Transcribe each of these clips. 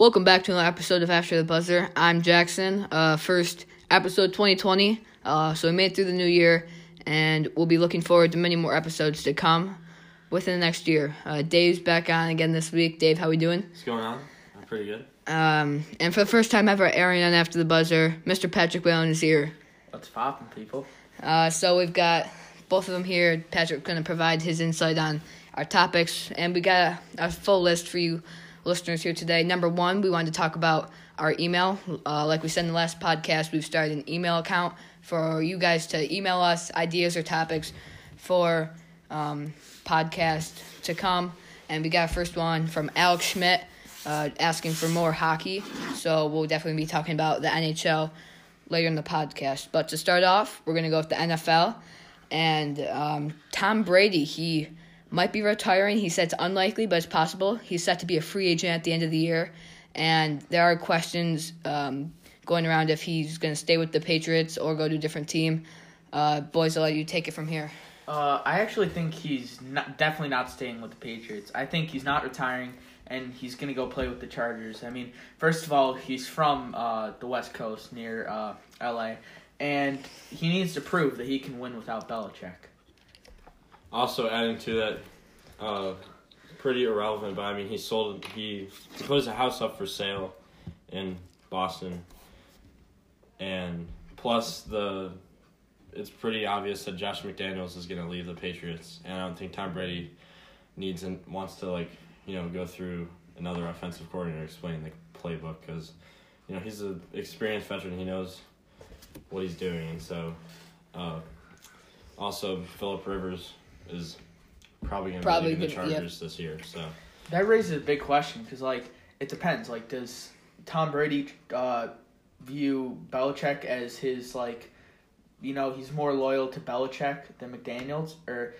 Welcome back to another episode of After the Buzzer. I'm Jackson. Uh, first episode 2020. Uh, so we made it through the new year, and we'll be looking forward to many more episodes to come within the next year. Uh, Dave's back on again this week. Dave, how we doing? What's going on? I'm pretty good. Um, and for the first time ever, airing on After the Buzzer, Mr. Patrick Whalen is here. What's poppin', people? Uh, so we've got both of them here. Patrick going to provide his insight on our topics, and we got a, a full list for you listeners here today. Number one, we wanted to talk about our email. Uh, like we said in the last podcast, we've started an email account for you guys to email us ideas or topics for um, podcast to come. And we got first one from Alex Schmidt uh, asking for more hockey. So we'll definitely be talking about the NHL later in the podcast. But to start off, we're going to go with the NFL. And um, Tom Brady, he might be retiring. He said it's unlikely, but it's possible. He's set to be a free agent at the end of the year. And there are questions um, going around if he's going to stay with the Patriots or go to a different team. Uh, boys, I'll let you take it from here. Uh, I actually think he's not, definitely not staying with the Patriots. I think he's not retiring, and he's gonna go play with the Chargers. I mean, first of all, he's from uh, the West Coast near uh, L.A., and he needs to prove that he can win without Belichick. Also, adding to that, uh, pretty irrelevant, but I mean, he sold he, he put his house up for sale in Boston, and plus the it's pretty obvious that Josh McDaniels is going to leave the Patriots, and I don't think Tom Brady needs and wants to like you know go through another offensive coordinator explaining the playbook because you know he's an experienced veteran. He knows what he's doing, and so uh, also Philip Rivers is probably going to be the gonna- yep. Chargers this year. So That raises a big question because, like, it depends. Like, does Tom Brady uh, view Belichick as his like, you know, he's more loyal to Belichick than McDaniels, or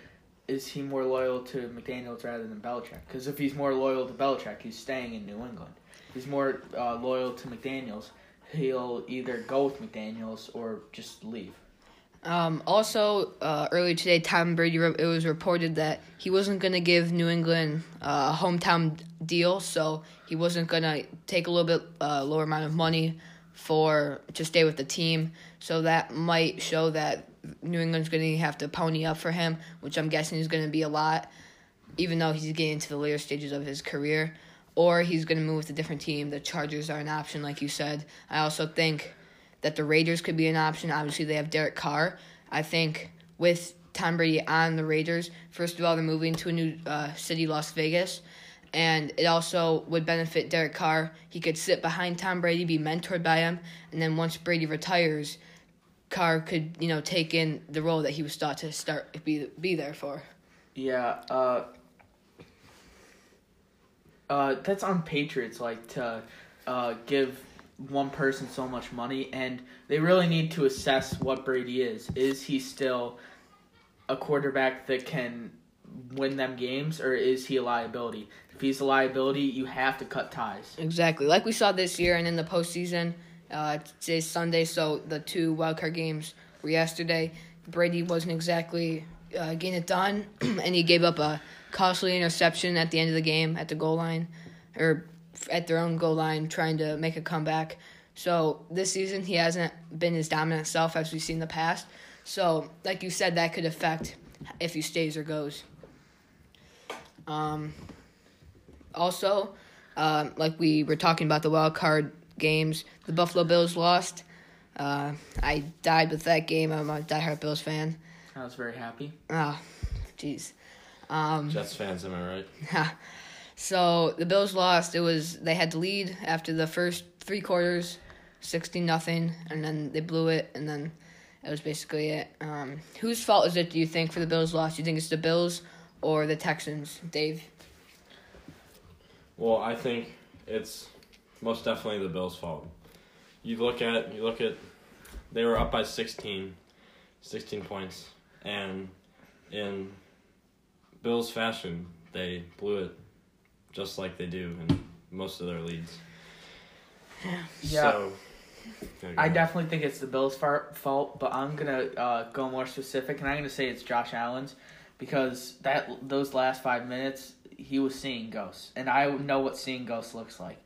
is he more loyal to McDaniels rather than Belichick? Because if he's more loyal to Belichick, he's staying in New England. If he's more uh, loyal to McDaniels, he'll either go with McDaniels or just leave. Um, also, uh, earlier today, Tom Brady, re- it was reported that he wasn't going to give New England uh, a hometown deal, so he wasn't going to take a little bit uh, lower amount of money for to stay with the team. So that might show that New England's going to have to pony up for him, which I'm guessing is going to be a lot, even though he's getting into the later stages of his career. Or he's going to move with a different team. The Chargers are an option, like you said. I also think that the Raiders could be an option. Obviously, they have Derek Carr. I think with Tom Brady on the Raiders, first of all, they're moving to a new uh, city, Las Vegas, and it also would benefit Derek Carr. He could sit behind Tom Brady, be mentored by him, and then once Brady retires, Carr could you know take in the role that he was thought to start be be there for. Yeah, uh, uh, that's on Patriots, like to uh, give one person so much money, and they really need to assess what Brady is. Is he still a quarterback that can win them games, or is he a liability? If he's a liability, you have to cut ties. Exactly, like we saw this year and in the postseason. Uh, today's Sunday, so the two wildcard games were yesterday. Brady wasn't exactly uh, getting it done, and he gave up a costly interception at the end of the game at the goal line, or at their own goal line, trying to make a comeback. So this season, he hasn't been his dominant self as we've seen in the past. So, like you said, that could affect if he stays or goes. Um, also, um, like we were talking about the wild card games, the Buffalo Bills lost. Uh, I died with that game. I'm a diehard Bills fan. I was very happy. Ah, jeez. Um, Jets fans, am I right? so the Bills lost. It was they had to lead after the first three quarters, sixteen nothing, and then they blew it, and then that was basically it. Um, whose fault is it? Do you think for the Bills loss? Do you think it's the Bills or the Texans, Dave? Well, I think it's most definitely the Bills' fault. You look at you look at they were up by 16, 16 points, and in Bills' fashion, they blew it just like they do in most of their leads. Yeah. So, Yeah, I definitely think it's the Bills' far- fault, but I'm gonna uh, go more specific, and I'm gonna say it's Josh Allen's because that those last five minutes he was seeing ghosts, and I know what seeing ghosts looks like.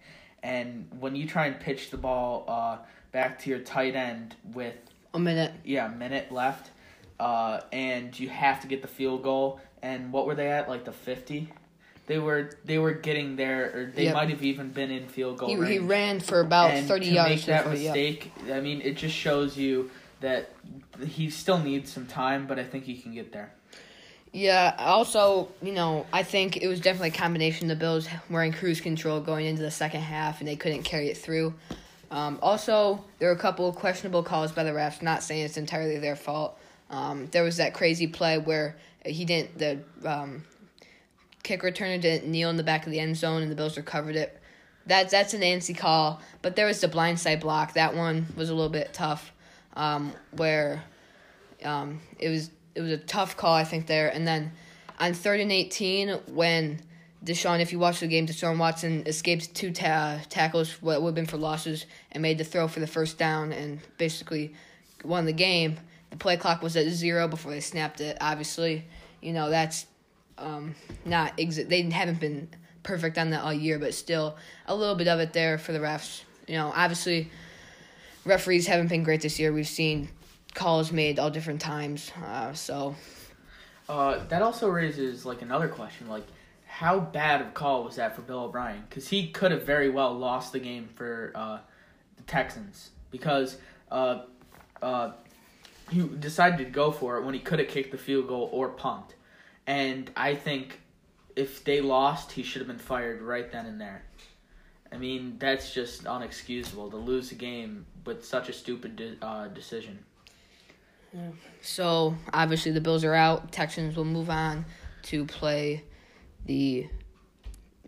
and when you try and pitch the ball uh, back to your tight end with A minute. yeah, a minute left, uh, and you have to get the field goal. And what were they at? Like the fifty? They were they were getting there, or they Yep. might have even been in field goal He, range. he ran for about and 30 to yards. make that before- mistake, I mean, it just shows you that he still needs some time, but I think he can get there. Yeah, also, you know, I think it was definitely a combination. The Bills were in cruise control going into the second half, and they couldn't carry it through. Um, also, there were a couple of questionable calls by the refs. Not saying it's entirely their fault. Um, there was that crazy play where he didn't. The um, kick returner didn't kneel in the back of the end zone, and the Bills recovered it. That's that's an antsy call. But there was the blindside block. That one was a little bit tough, um, where um, it was it was a tough call I think there. And then on third and eighteen, when Deshaun, if you watch the game, Deshaun Watson escaped two ta- tackles, what would have been for losses, and made the throw for the first down, and basically won the game. The play clock was at zero before they snapped it. Obviously, you know that's um, not they haven't been perfect on that all year, but still a little bit of it there for the refs. You know, obviously referees haven't been great this year. We've seen calls made all different times. Uh, so Uh, that also raises like another question, like how bad of a call was that for Bill O'Brien? Because he could have very well lost the game for uh, the Texans because uh, uh, he decided to go for it when he could have kicked the field goal or punt, and I think if they lost, he should have been fired right then and there. I mean, that's just unexcusable to lose a game with such a stupid de- uh, decision. so obviously the Bills are out. Texans will move on to play the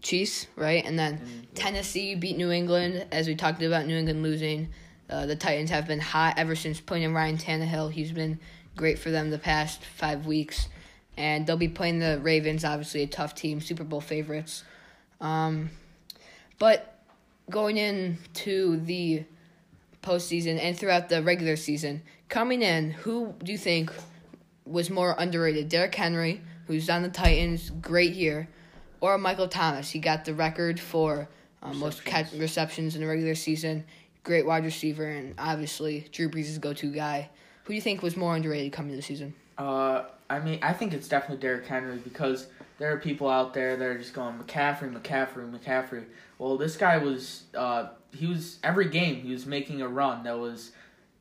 Chiefs, right? And then Tennessee beat New England, as we talked about New England losing. Uh, the Titans have been hot ever since playing in Ryan Tannehill. He's been great for them the past five weeks. And they'll be playing the Ravens, obviously a tough team, Super Bowl favorites. Um, but going into the postseason and throughout the regular season, coming in, who do you think was more underrated? Derrick Henry, who's on the Titans, great year, or Michael Thomas? He got the record for um, most catch Receptions. in the regular season. Great wide receiver, and obviously Drew Brees' go-to guy. Who do you think was more underrated coming into the season? Uh, I mean, I think it's definitely Derrick Henry because there are people out there that are just going McCaffrey, McCaffrey, McCaffrey. Well, this guy was, uh, he was every game he was making a run that was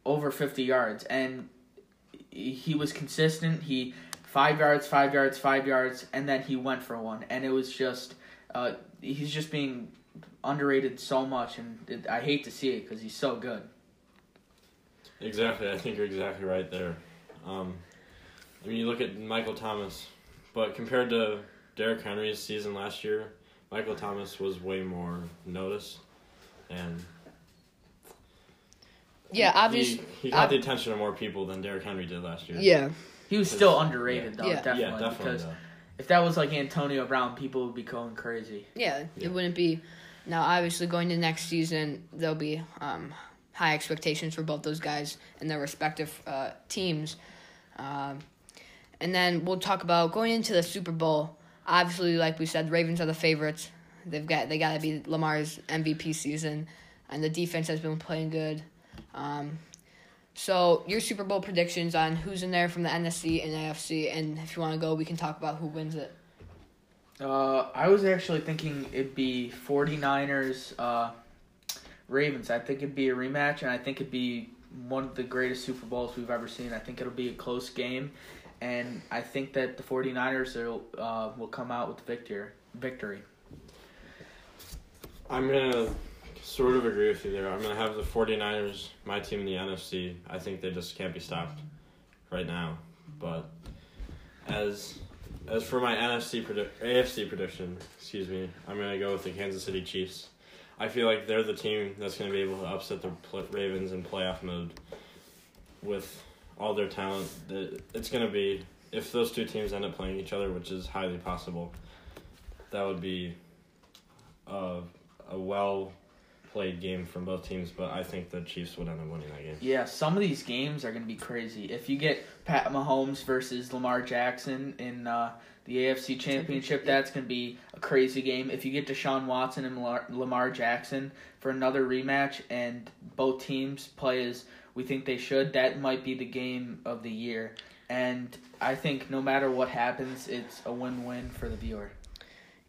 over fifty yards, and he was consistent. He five yards, five yards, five yards, and then he went for one, and it was just, uh, he's just being underrated so much, and it, I hate to see it because he's so good. Exactly, I think you're exactly right there. Um, I mean, you look at Michael Thomas, but compared to Derrick Henry's season last year, Michael Thomas was way more noticed, and Yeah, obviously. he got ob- the attention of more people than Derrick Henry did last year. Yeah, He was still underrated though, Yeah. definitely, yeah, definitely. because though. if that was like Antonio Brown, people would be going crazy. Yeah, Yeah. it wouldn't be. Now, obviously, going to next season, there'll be um, high expectations for both those guys and their respective uh, teams. Um, and then we'll talk about going into the Super Bowl. Obviously, like we said, Ravens are the favorites. They've got they got to be Lamar's MVP season, and the defense has been playing good. Um, so your Super Bowl predictions on who's in there from the NFC and AFC, and if you want to go, we can talk about who wins it. Uh, I was actually thinking it'd be 49ers, uh, Ravens. I think it'd be a rematch, and I think it'd be one of the greatest Super Bowls we've ever seen. I think it'll be a close game, and I think that the 49ers will, uh, will come out with the victor, victory. I'm gonna sort of agree with you there. I'm gonna have the 49ers, my team in the NFC. I think they just can't be stopped right now. But as as for my NFC predi- AFC prediction, excuse me, I'm gonna go with the Kansas City Chiefs. I feel like they're the team that's gonna be able to upset the Ravens in playoff mode with all their talent. The- It's gonna be if those two teams end up playing each other, which is highly possible. That would be a a well played game from both teams, but I think the Chiefs would end up winning that game. Yeah, some of these games are going to be crazy. If you get Pat Mahomes versus Lamar Jackson in uh, the AFC Championship, that's going to be a crazy game. If you get Deshaun Watson and Lamar, Lamar Jackson for another rematch and both teams play as we think they should, that might be the game of the year. And I think no matter what happens, it's a win win for the viewer.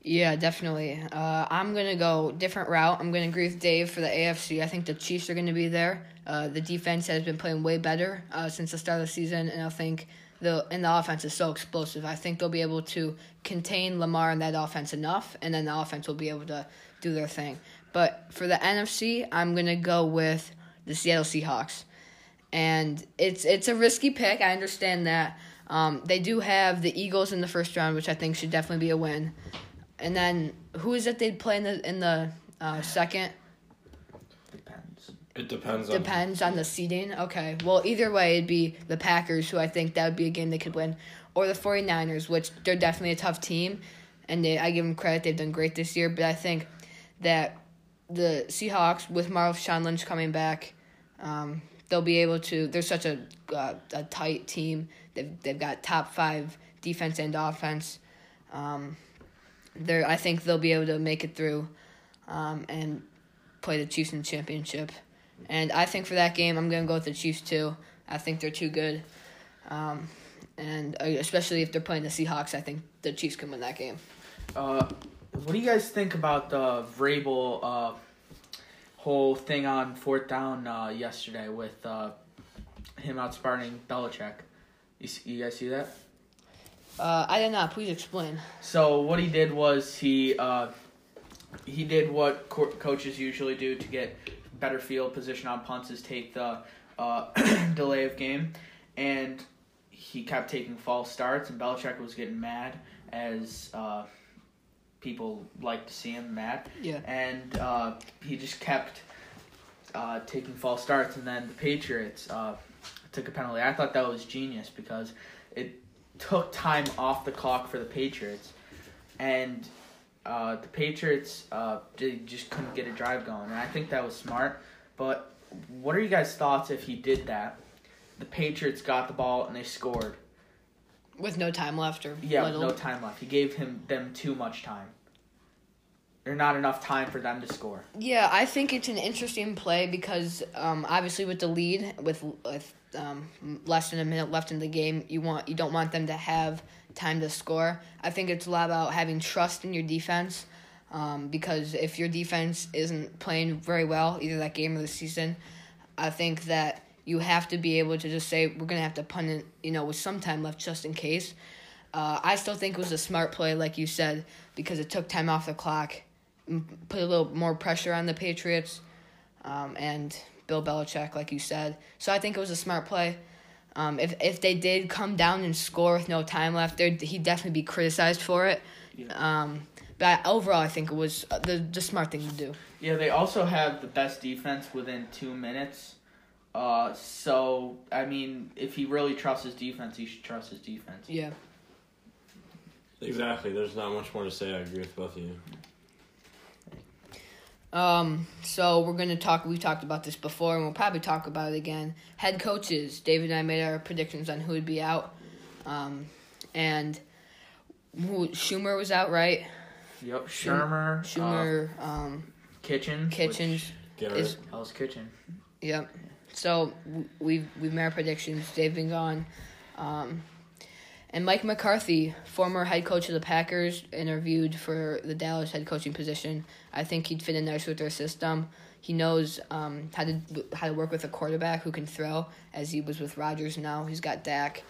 Yeah, definitely. Uh, I'm gonna go different route. I'm gonna agree with Dave for the AFC. I think the Chiefs are gonna be there. Uh, the defense has been playing way better uh, since the start of the season, and I think the and the offense is so explosive. I think they'll be able to contain Lamar and that offense enough, and then the offense will be able to do their thing. But for the NFC, I'm gonna go with the Seattle Seahawks, and it's it's a risky pick. I understand that. Um, they do have the Eagles in the first round, which I think should definitely be a win. And then who is it they'd play in the in the uh, second? Depends. It depends on Depends on the seeding. Okay. Well, either way, it'd be the Packers, who I think that would be a game they could win, or the 49ers, which they're definitely a tough team, and they, I give them credit. They've done great this year, but I think that the Seahawks, with Marshawn Lynch coming back, um, they'll be able to. They're such a uh, a tight team. They've they've got top five defense and offense. Um, they're I think they'll be able to make it through, um, and play the Chiefs in the championship. And I think for that game, I'm gonna go with the Chiefs too. I think they're too good, um, and uh, especially if they're playing the Seahawks, I think the Chiefs can win that game. Uh, what do you guys think about the Vrabel uh, whole thing on fourth down uh, yesterday with uh, him outsmarting Belichick? You, s- you guys see that? Uh, I did not. Please explain. So what he did was he uh, he did what co- coaches usually do to get better field position on punts is take the uh, delay of game, and he kept taking false starts, and Belichick was getting mad as uh, people like to see him mad, Yeah. and uh, he just kept uh, taking false starts, and then the Patriots uh, took a penalty. I thought that was genius because it took time off the clock for the Patriots, and uh, the Patriots uh, they just couldn't get a drive going. And I think that was smart. But what are you guys' thoughts if he did that? The Patriots got the ball and they scored. With no time left or Yeah, with little. no time left. He gave him them too much time. Or not enough time for them to score. Yeah, I think it's an interesting play because um, obviously with the lead with with um, less than a minute left in the game, you want you don't want them to have time to score. I think it's a lot about having trust in your defense um, because if your defense isn't playing very well, either that game or the season, I think that you have to be able to just say we're gonna have to punt it, you know, with some time left just in case. Uh, I still think it was a smart play, like you said, because it took time off the clock, put a little more pressure on the Patriots, um, and Bill Belichick, like you said. So I think it was a smart play. Um, if if they did come down and score with no time left, there he'd definitely be criticized for it. Yeah. Um, but overall, I think it was uh, the the smart thing to do. Yeah, they also have the best defense within two minutes. Uh, so I mean, if he really trusts his defense, he should trust his defense. Yeah. Exactly. There's not much more to say. I agree with both of you. Um, so we're gonna talk. We talked about this before, and we'll probably talk about it again. Head coaches. David and I made our predictions on who would be out, um, and who Shurmur was out, right? Yep, Shurmur. Shurmur, um, uh, Kitchen, Kitchens. Garrett. Is- Hell's Kitchen. Yep. So we've we've made our predictions. They've been gone. Um, and Mike McCarthy, former head coach of the Packers, interviewed for the Dallas head coaching position. I think he'd fit in nice with their system. He knows um, how to how to work with a quarterback who can throw, as he was with Rodgers. Now he's got Dak,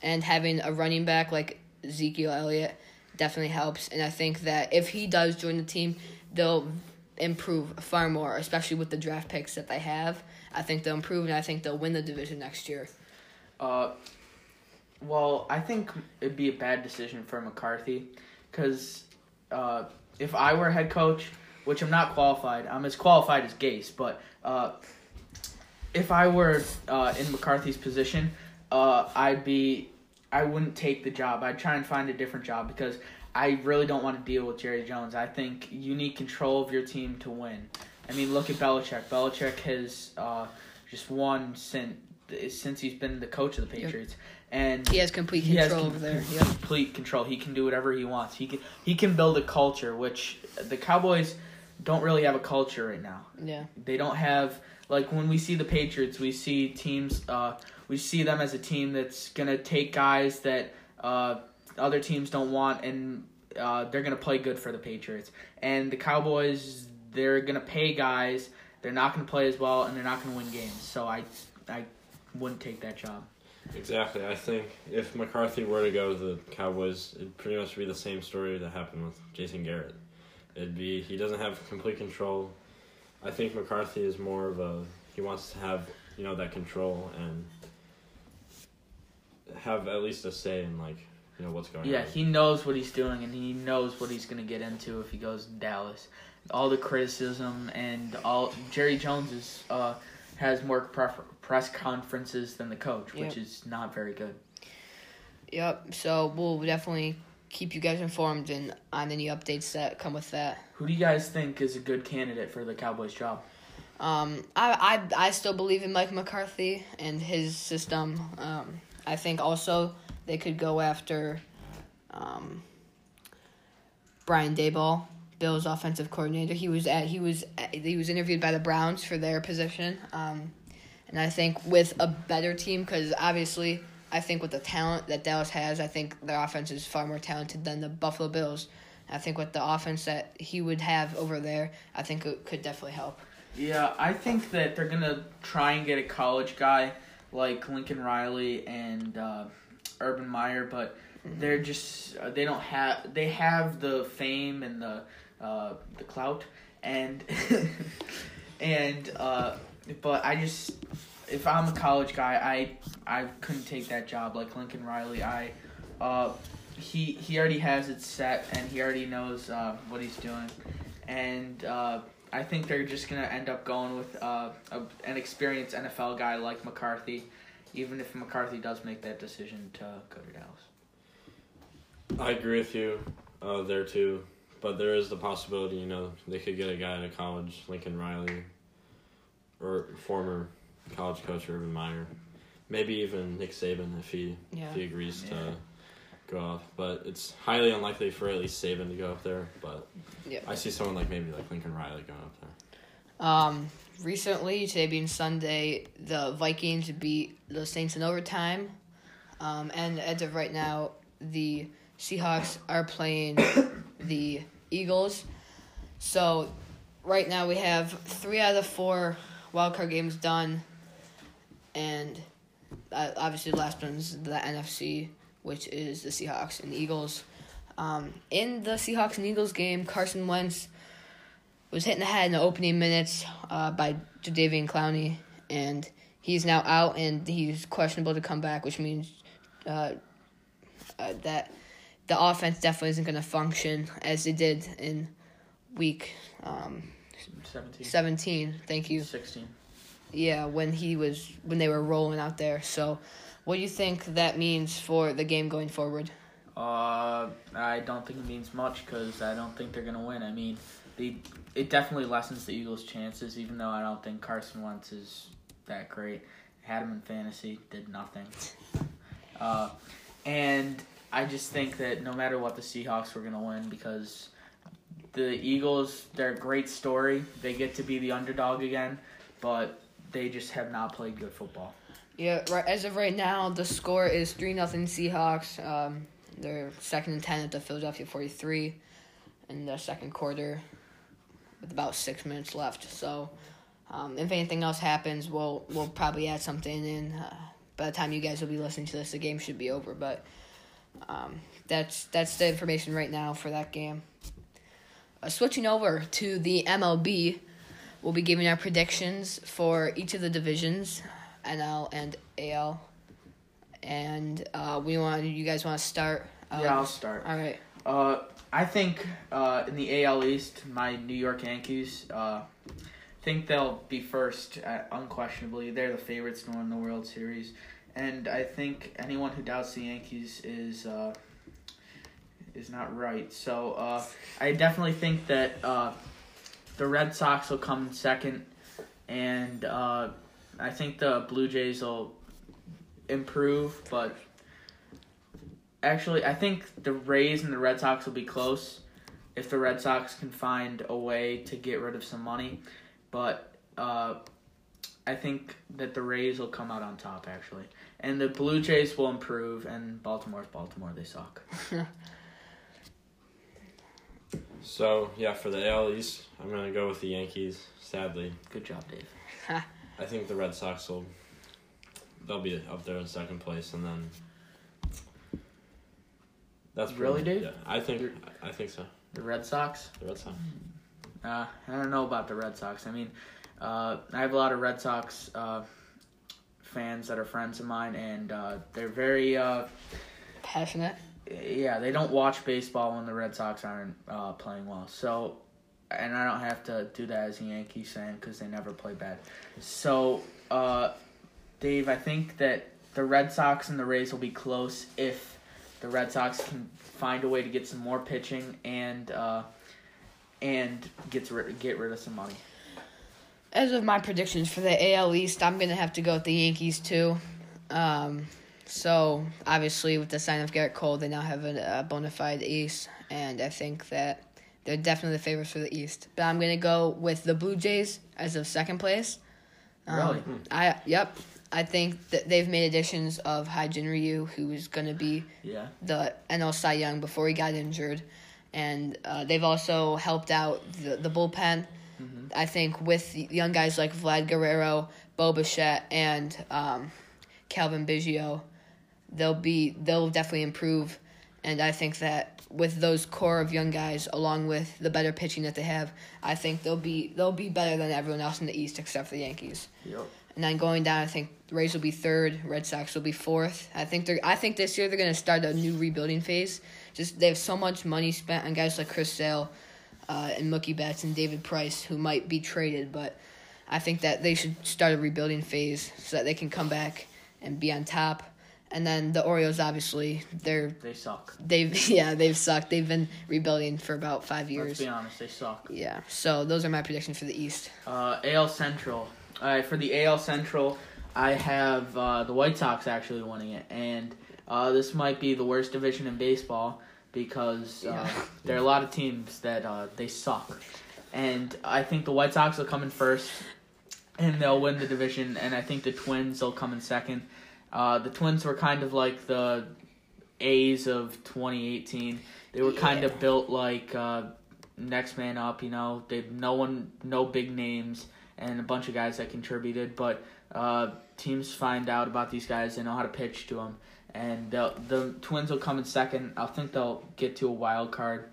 and having a running back like Ezekiel Elliott definitely helps. And I think that if he does join the team, they'll improve far more, especially with the draft picks that they have. I think they'll improve, and I think they'll win the division next year. Uh, well, I think it'd be a bad decision for McCarthy, because uh, if I were head coach, which I'm not qualified, I'm as qualified as Gase, but uh, if I were uh, in McCarthy's position, uh, I'd be, I wouldn't take the job. I'd try and find a different job because I really don't want to deal with Jerry Jones. I think you need control of your team to win, I mean, look at Belichick. Belichick has uh, just won since since he's been the coach of the Patriots, and He has complete He has control com- over there. Yep. complete control. He can do whatever he wants. He can he can build a culture, which the Cowboys don't really have a culture right now. Yeah. They don't have like when we see the Patriots, we see teams. Uh, we see them as a team that's gonna take guys that uh, other teams don't want, and uh, they're gonna play good for the Patriots. And the Cowboys, they're gonna pay guys. They're not gonna play as well, and they're not gonna win games. So I, I wouldn't take that job. Exactly. I think if McCarthy were to go to the Cowboys, it'd pretty much be the same story that happened with Jason Garrett. It'd be he doesn't have complete control. I think McCarthy is more of a he wants to have you know that control and have at least a say in like you know what's going Yeah, on. Yeah, he knows what he's doing, and he knows what he's gonna get into if he goes to Dallas. All the criticism and all Jerry Jones is uh, has more pref- press conferences than the coach, which is not very good. Yep. So we'll definitely keep you guys informed and on any updates that come with that. Who do you guys think is a good candidate for the Cowboys job? Um, I, I I still believe in Mike McCarthy and his system. Um, I think also they could go after um, Brian Daboll, Bill's offensive coordinator. He was at he was at, he was interviewed by the Browns for their position. Um, and I think with a better team, because obviously I think with the talent that Dallas has, I think their offense is far more talented than the Buffalo Bills. I think with the offense that he would have over there, I think it could definitely help. Yeah, I think that they're gonna try and get a college guy like Lincoln Riley and uh, Urban Meyer, but they're just they don't have they have the fame and the uh, the clout and and uh, but I just if I'm a college guy, I I couldn't take that job like Lincoln Riley. I uh, he he already has it set and he already knows uh, what he's doing, and uh, I think they're just gonna end up going with uh, a, an experienced NFL guy like McCarthy, even if McCarthy does make that decision to go to Dallas. I agree with you uh, there too, but there is the possibility you know they could get a guy out of college, Lincoln Riley, or former college coach Urban Meyer, maybe even Nick Saban if he Yeah. if he agrees Yeah. to go off. But it's highly unlikely for at least Saban to go up there. But Yeah. I see someone like maybe like Lincoln Riley going up there. Um, recently, today being Sunday, the Vikings beat the Saints in overtime. Um, and as of right now, the Seahawks are playing the Eagles. So, right now we have three out of the four wildcard games done. And uh, obviously, the last one's the NFC, which is the Seahawks and the Eagles. Um, in the Seahawks and Eagles game, Carson Wentz was hit in the head in the opening minutes uh, by Jadeveon Clowney, and he's now out and he's questionable to come back, which means uh, uh, that the offense definitely isn't going to function as it did in week um, 17. 17. Thank you. 16. Yeah, when he was when they were rolling out there. So, what do you think that means for the game going forward? Uh, I don't think it means much because I don't think they're gonna win. I mean, the it definitely lessens the Eagles' chances, even though I don't think Carson Wentz is that great. Had him in fantasy, did nothing. Uh, and I just think that no matter what, the Seahawks were gonna win because the Eagles, they're a great story. They get to be the underdog again, but they just have not played good football. Yeah, right. As of right now, the score is three nothing Seahawks. Um, they're second and ten at the Philadelphia forty three, in the second quarter, with about six minutes left. So, um, if anything else happens, we'll we'll probably add something in. Uh, by the time you guys will be listening to this, the game should be over. But um, that's that's the information right now for that game. Uh, switching over to the MLB, we'll be giving our predictions for each of the divisions. NL and AL. And uh, we want you guys want to start. Um, yeah, I'll start. All right. Uh, I think uh, in the AL East, my New York Yankees uh, think they'll be first, uh, unquestionably. They're the favorites to win the World Series, and I think anyone who doubts the Yankees is uh, is not right. So uh, I definitely think that uh, the Red Sox will come second, and uh, I think the Blue Jays will improve. But actually, I think the Rays and the Red Sox will be close if the Red Sox can find a way to get rid of some money. But uh, I think that the Rays will come out on top actually, and the Blue Jays will improve, and Baltimore's Baltimore. They suck. So yeah, for the AL East, I'm gonna go with the Yankees. Sadly, Good job, Dave. I think the Red Sox will. They'll be up there in second place, and then. That's Really, Dave? Yeah, I think I think so. The Red Sox. The Red Sox. Uh, I don't know about the Red Sox. I mean, uh, I have a lot of Red Sox uh, fans that are friends of mine, and uh, they're very, uh, Passionate. yeah, they don't watch baseball when the Red Sox aren't uh, playing well. So, and I don't have to do that as a Yankees fan because they never play bad. So, uh, Dave, I think that the Red Sox and the Rays will be close if the Red Sox can find a way to get some more pitching and uh, and get rid get rid of some money. As of my predictions for the AL East, I'm gonna have to go with the Yankees too. Um, so obviously, with the sign of Gerrit Cole, they now have a, a bona fide East, and I think that they're definitely the favorites for the East. But I'm gonna go with the Blue Jays as of second place. Um, Really? I yep. I think that they've made additions of Hyun-jin Ryu, who is gonna be Yeah. the NL Cy Young before he got injured, and uh, they've also helped out the the bullpen. I think with young guys like Vlad Guerrero, Bo Bichette, and um, Cavan Biggio, they'll be they'll definitely improve, and I think that with those core of young guys, along with the better pitching that they have, I think they'll be they'll be better than everyone else in the East except for the Yankees. Yep. And then going down, I think the Rays will be third. Red Sox will be fourth. I think they're. I think this year they're going to start a new rebuilding phase. Just they have so much money spent on guys like Chris Sale, uh, and Mookie Betts and David Price, who might be traded. But I think that they should start a rebuilding phase so that they can come back and be on top. And then the Orioles, obviously, they're They suck. they've yeah they've sucked. They've been rebuilding for about five years. Let's be honest, they suck. Yeah. So those are my predictions for the East. Uh, AL Central. All right, for the AL Central, I have uh, the White Sox actually winning it, and uh, this might be the worst division in baseball because uh, Yeah. there are a lot of teams that uh, they suck, and I think the White Sox will come in first, and they'll win the division, and I think the Twins will come in second. Uh, the Twins were kind of like the A's of 2018. They were kind of built like uh, next man up. You know, they no one, no big names, and a bunch of guys that contributed. But uh, teams find out about these guys. and know how to pitch to them, and the the Twins will come in second. I think they'll get to a wild card,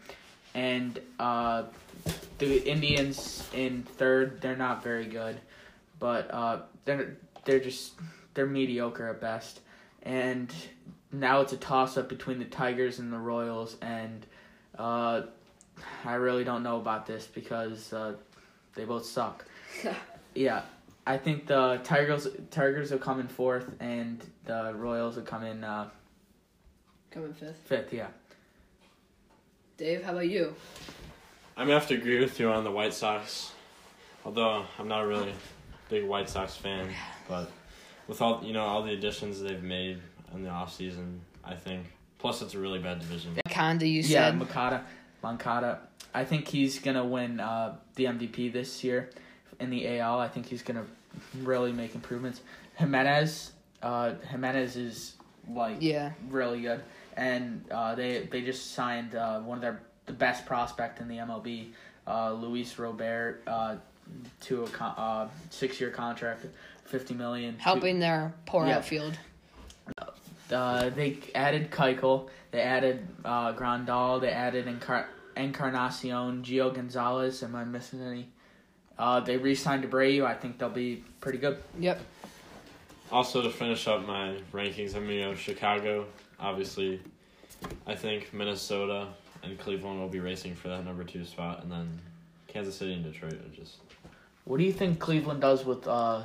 and uh, the Indians in third. They're not very good, but uh, they're they're just they're mediocre at best, and now it's a toss up between the Tigers and the Royals, and uh, I really don't know about this because uh, they both suck. yeah, I think the Tigers Tigers will come in fourth, and the Royals will come in uh, Coming fifth. fifth. Yeah, Dave, how about you? I'm gonna have to agree with you on the White Sox, although I'm not a really big White Sox fan. But with all you know, all the additions they've made in the off season, I think. Plus, it's a really bad division. Conda, you yeah, said. Makata, Moncada. I think he's gonna win uh, the MVP this year in the AL. I think he's gonna really make improvements. Jimenez, uh, Jimenez is like Yeah. really good, and uh, they they just signed uh, one of their the best prospect in the MLB, uh, Luis Robert, uh, to a con- uh, six year contract, fifty million. helping their poor Yeah. outfield. Uh, they added Keuchel, they added uh, Grandal, they added Encar- Encarnacion, Gio Gonzalez. Am I missing any? Uh, they re-signed Abreu. I think they'll be pretty good. Yep. Also, to finish up my rankings, I'm gonna go Chicago. Obviously, I think Minnesota and Cleveland will be racing for that number two spot, and then Kansas City and Detroit are just. What do you think Cleveland does with uh,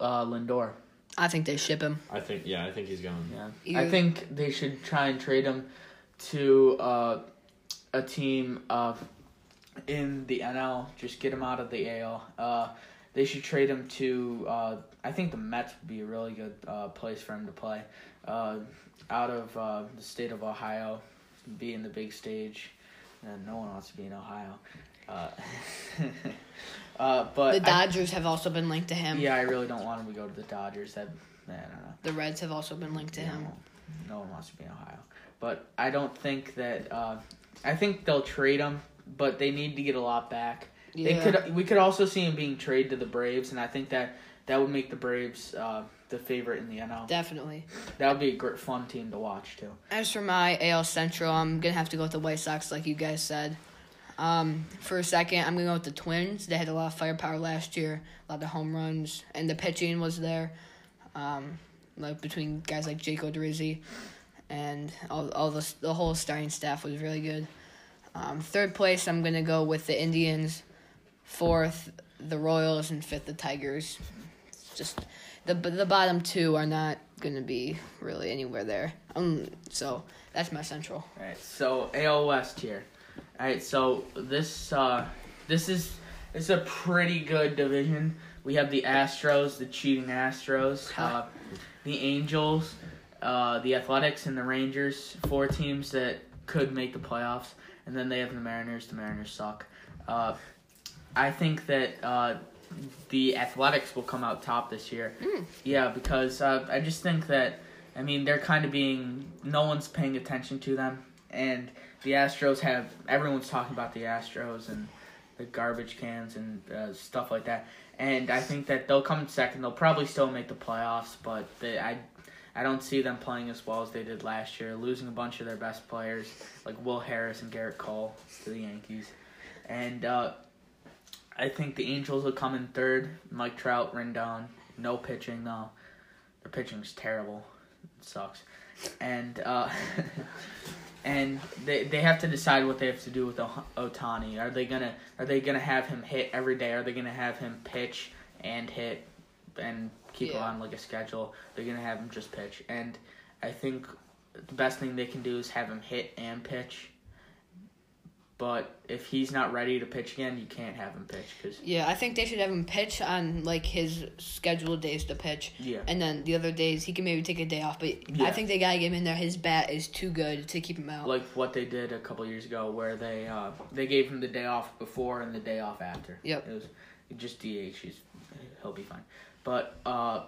uh, Lindor? I think they ship him. I think yeah, I think he's going. Yeah, You- I think they should try and trade him to uh, a team of in the NL. Just get him out of the AL. Uh, they should trade him to. Uh, I think the Mets would be a really good uh, place for him to play. Uh, out of uh, the state of Ohio, be in the big stage. And no one wants to be in Ohio. Uh, uh, but The I- Dodgers have also been linked to him. yeah, I really don't want him to go to the Dodgers. That I don't know. The Reds have also been linked to him. No, no one wants to be in Ohio. But I don't think that. Uh, I think they'll trade him, but they need to get a lot back. Yeah. They could. We could also see him being traded to the Braves, and I think that that would make the Braves uh, the favorite in the NL. Definitely. That would be a great, fun team to watch too. As for my AL Central, I'm gonna have to go with the White Sox, like you guys said. Um, for a second, I'm gonna go with the Twins. They had a lot of firepower last year, a lot of home runs, and the pitching was there. Um, like between guys like Jake Odorizzi, and all all the the whole starting staff was really good. Um, third place, I'm gonna go with the Indians. Fourth, the Royals, and fifth, the Tigers. It's just the the bottom two are not gonna be really anywhere there. Um, so that's my Central. All right, so AL West here. All right, so this uh, this is is a pretty good division. We have the Astros, the cheating Astros, uh, the Angels, uh, the Athletics, and the Rangers. Four teams that could make the playoffs, and then they have the Mariners. The Mariners suck. Uh, I think that uh, the Athletics will come out top this year. Yeah, because uh, I just think that I mean they're kind of being no one's paying attention to them, and the Astros have everyone's talking about the Astros and the garbage cans and uh, stuff like that. And I think that they'll come second. They'll probably still make the playoffs, but they, I I don't see them playing as well as they did last year, losing a bunch of their best players like Will Harris and Gerrit Cole to the Yankees, and. uh I think the Angels will come in third. Mike Trout, Rendon, no pitching though. Their pitching's terrible. It sucks. And uh, and they they have to decide what they have to do with Ohtani. Are they gonna are they gonna have him hit every day? Are they gonna have him pitch and hit and keep Yeah. on like a schedule? They're gonna have him just pitch. And I think the best thing they can do is have him hit and pitch. But if he's not ready to pitch again, you can't have him pitch because Yeah, I think they should have him pitch on like his scheduled days to pitch, yeah. and then the other days he can maybe take a day off. But Yeah. I think they gotta get him in there. His bat is too good to keep him out. like what they did a couple years ago, where they uh, they gave him the day off before and the day off after. Yep. It was just DH. He's he'll be fine. But uh,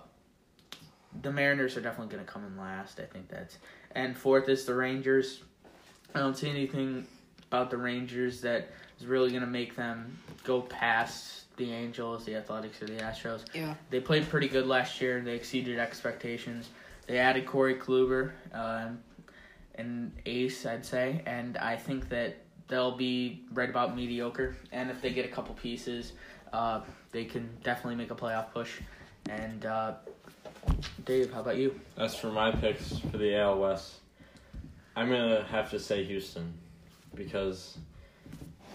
the Mariners are definitely going to come in last. I think that's and fourth is the Rangers. I don't see anything about the Rangers that is really going to make them go past the Angels, the Athletics, or the Astros. yeah, They played pretty good last year. They exceeded expectations. They added Corey Kluber, uh, an ace, I'd say, and I think that they'll be right about mediocre. And if they get a couple pieces, uh, they can definitely make a playoff push. And uh, Dave, how about you? As for my picks for the AL West, I'm gonna have to say Houston, because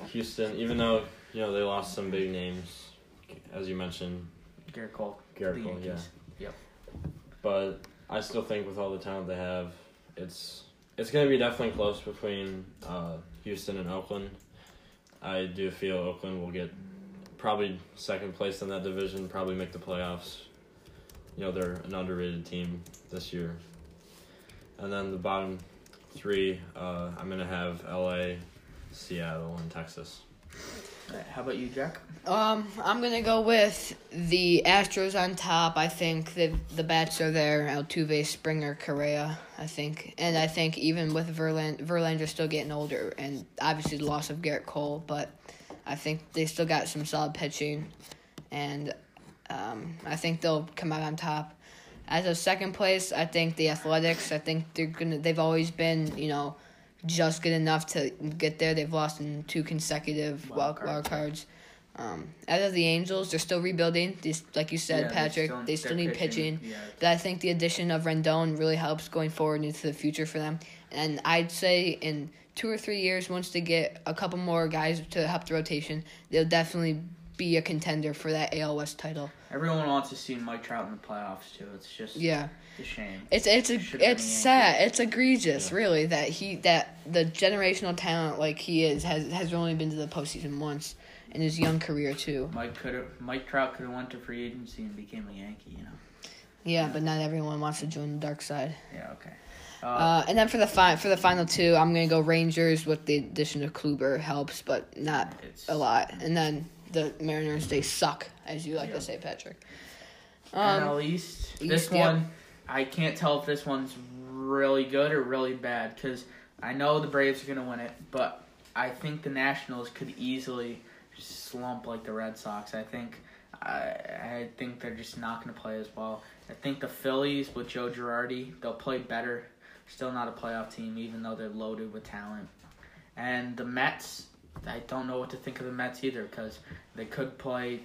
Houston, even though you know they lost some big names, as you mentioned, Gerrit Cole. Gerrit Cole, yeah, Yankees. but I still think with all the talent they have, it's it's gonna be definitely close between uh, Houston and Oakland. I do feel Oakland will get probably second place in that division, probably make the playoffs. You know, they're an underrated team this year. And then the bottom three, uh, I'm going to have LA, Seattle, and Texas. All right, how about you, Jack? um, I'm gonna go with the Astros on top. I think the the bats are there. Altuve, Springer, Correa. I think, and I think even with Verland, Verlander, Verlander's still getting older, and obviously the loss of Gerrit Cole, but I think they still got some solid pitching, and um, I think they'll come out on top. As a second place, I think the Athletics. I think they're gonna. They've always been, you know, just good enough to get there. They've lost in two consecutive Wild wild, cards. wild cards. Um, as of the Angels, they're still rebuilding. Just like you said, Yeah, they Patrick, still- they still need pitching. Yeah. But I think the addition of Rendon really helps going forward into the future for them. And I'd say in two or three years, once they get a couple more guys to help the rotation, they'll definitely be a contender for that AL West title. Everyone wants to see Mike Trout in the playoffs too. It's just Yeah. a shame. It's it's a, Should've it's sad. It's egregious, Yeah. really, that he that the generational talent like he is has has only been to the postseason once in his young career too. Mike could have Mike Trout could have went to free agency and became a Yankee. You know. Yeah, but not everyone wants to join the dark side. Yeah. Okay. Uh, Uh, and then for the fi- for the final two, I'm gonna go Rangers with the addition of Kluber helps, but not a lot. And then the Mariners they suck, as you like Yeah. to say, Patrick. NL Um, East. East, This one, I can't tell if this one's really good or really bad because I know the Braves are gonna win it, but I think the Nationals could easily slump like the Red Sox. I think. I I think they're just not going to play as well. I think the Phillies with Joe Girardi, they'll play better. Still not a playoff team, even though they're loaded with talent. And the Mets, I don't know what to think of the Mets either because they could play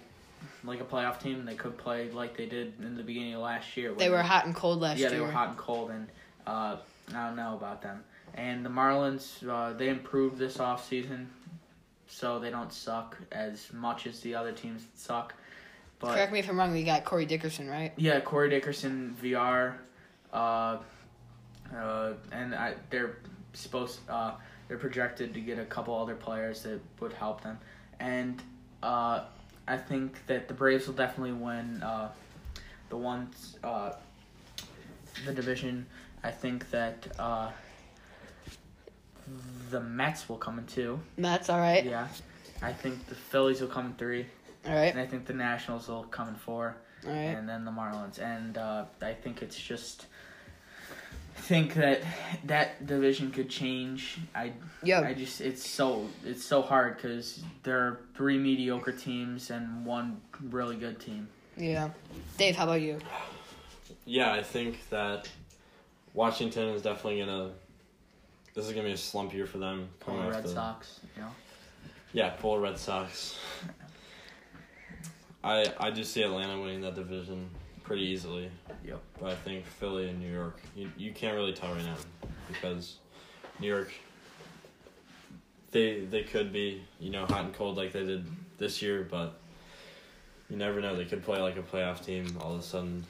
like a playoff team. They could play like they did in the beginning of last year. they were hot and cold last yeah, year. Yeah, they were hot and cold, and uh, I don't know about them. And the Marlins, uh, they improved this offseason, so they don't suck as much as the other teams that suck. But Correct me if I'm wrong. We got Corey Dickerson, right? yeah, Corey Dickerson, VR, uh, uh, and I, they're supposed uh, they're projected to get a couple other players that would help them, and uh, I think that the Braves will definitely win uh, the ones uh, the division. I think that uh, the Mets will come in two. Mets, all right. Yeah, I think the Phillies will come in three, All right. and I think the Nationals will come in four All right. and then the Marlins. And uh, I think it's just think that that division could change. I yeah. I just it's so it's so hard because there are three mediocre teams and one really good team. yeah. Dave, how about you? Yeah, I think that Washington is definitely gonna. This is gonna be a slump year for them. Pull coming the off Red Sox, you know. Yeah, pull Red Sox. I I do see Atlanta winning that division pretty easily. Yep. But I think Philly and New York, you you can't really tell right now because New York. They they could be you know hot and cold like they did this year, but you never know. They could play like a playoff team all of a sudden,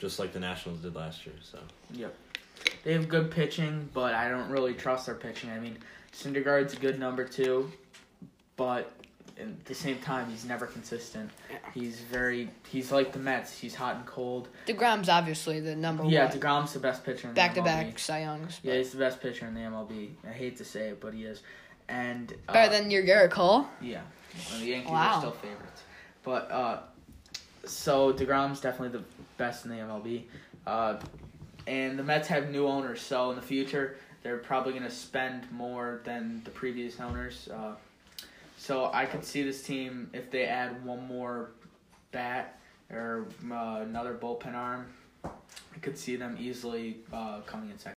just like the Nationals did last year. So Yep. They have good pitching, but I don't really trust their pitching. I mean, Syndergaard's a good number two, but at the same time, he's never consistent. Yeah. He's very he's like the Mets. He's hot and cold. Degrom's obviously the number Yeah, one. Yeah, Degrom's the best pitcher in the Back to back Cy Youngs. Yeah, he's the best pitcher in the MLB. I hate to say it, but he is. And uh, Better than your Gerrit Cole. yeah, well, the Yankees Wow. are still favorites. But uh, so Degrom's definitely the best in the MLB. Uh, and the Mets have new owners, so in the future they're probably going to spend more than the previous owners. Uh, so I could see this team if they add one more bat or uh, another bullpen arm. I could see them easily uh, coming in second.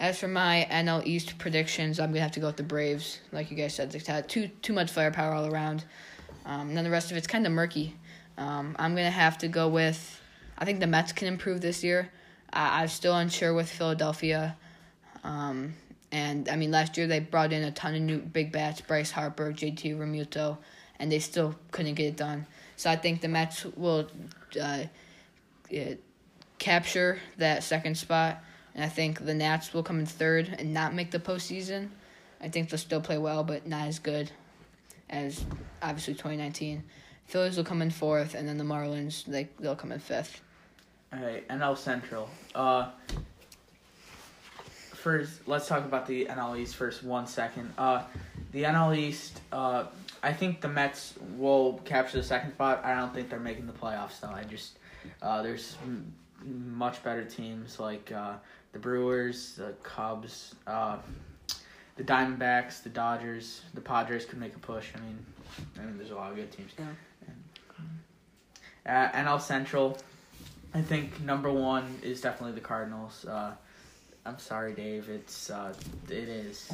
As for my NL East predictions, I'm gonna have to go with the Braves. Like you guys said, they had too too much firepower all around. Um, and then the rest of it's kind of murky. Um, I'm gonna have to go with. I think the Mets can improve this year. I, I'm still unsure with Philadelphia. Um, and I mean, last year they brought in a ton of new big bats: Bryce Harper, JT Realmuto, and they still couldn't get it done. So I think the Mets will uh, capture that second spot and I think the Nats will come in third and not make the postseason. I think they'll still play well, but not as good as obviously 2019. Phillies will come in fourth, and then the Marlins they they'll come in fifth. All right, NL Central. Uh, first, let's talk about the NL East first. One second. Uh, the NL East. Uh, I think the Mets will capture the second spot. I don't think they're making the playoffs though. I just uh, there's m- much better teams like uh, the Brewers, the Cubs, uh, the Diamondbacks, the Dodgers, the Padres could make a push. I mean, I mean, there's a lot of good teams. Yeah. Uh, NL Central. I think number one is definitely the Cardinals. Uh, I'm sorry, Dave. It's uh, it is.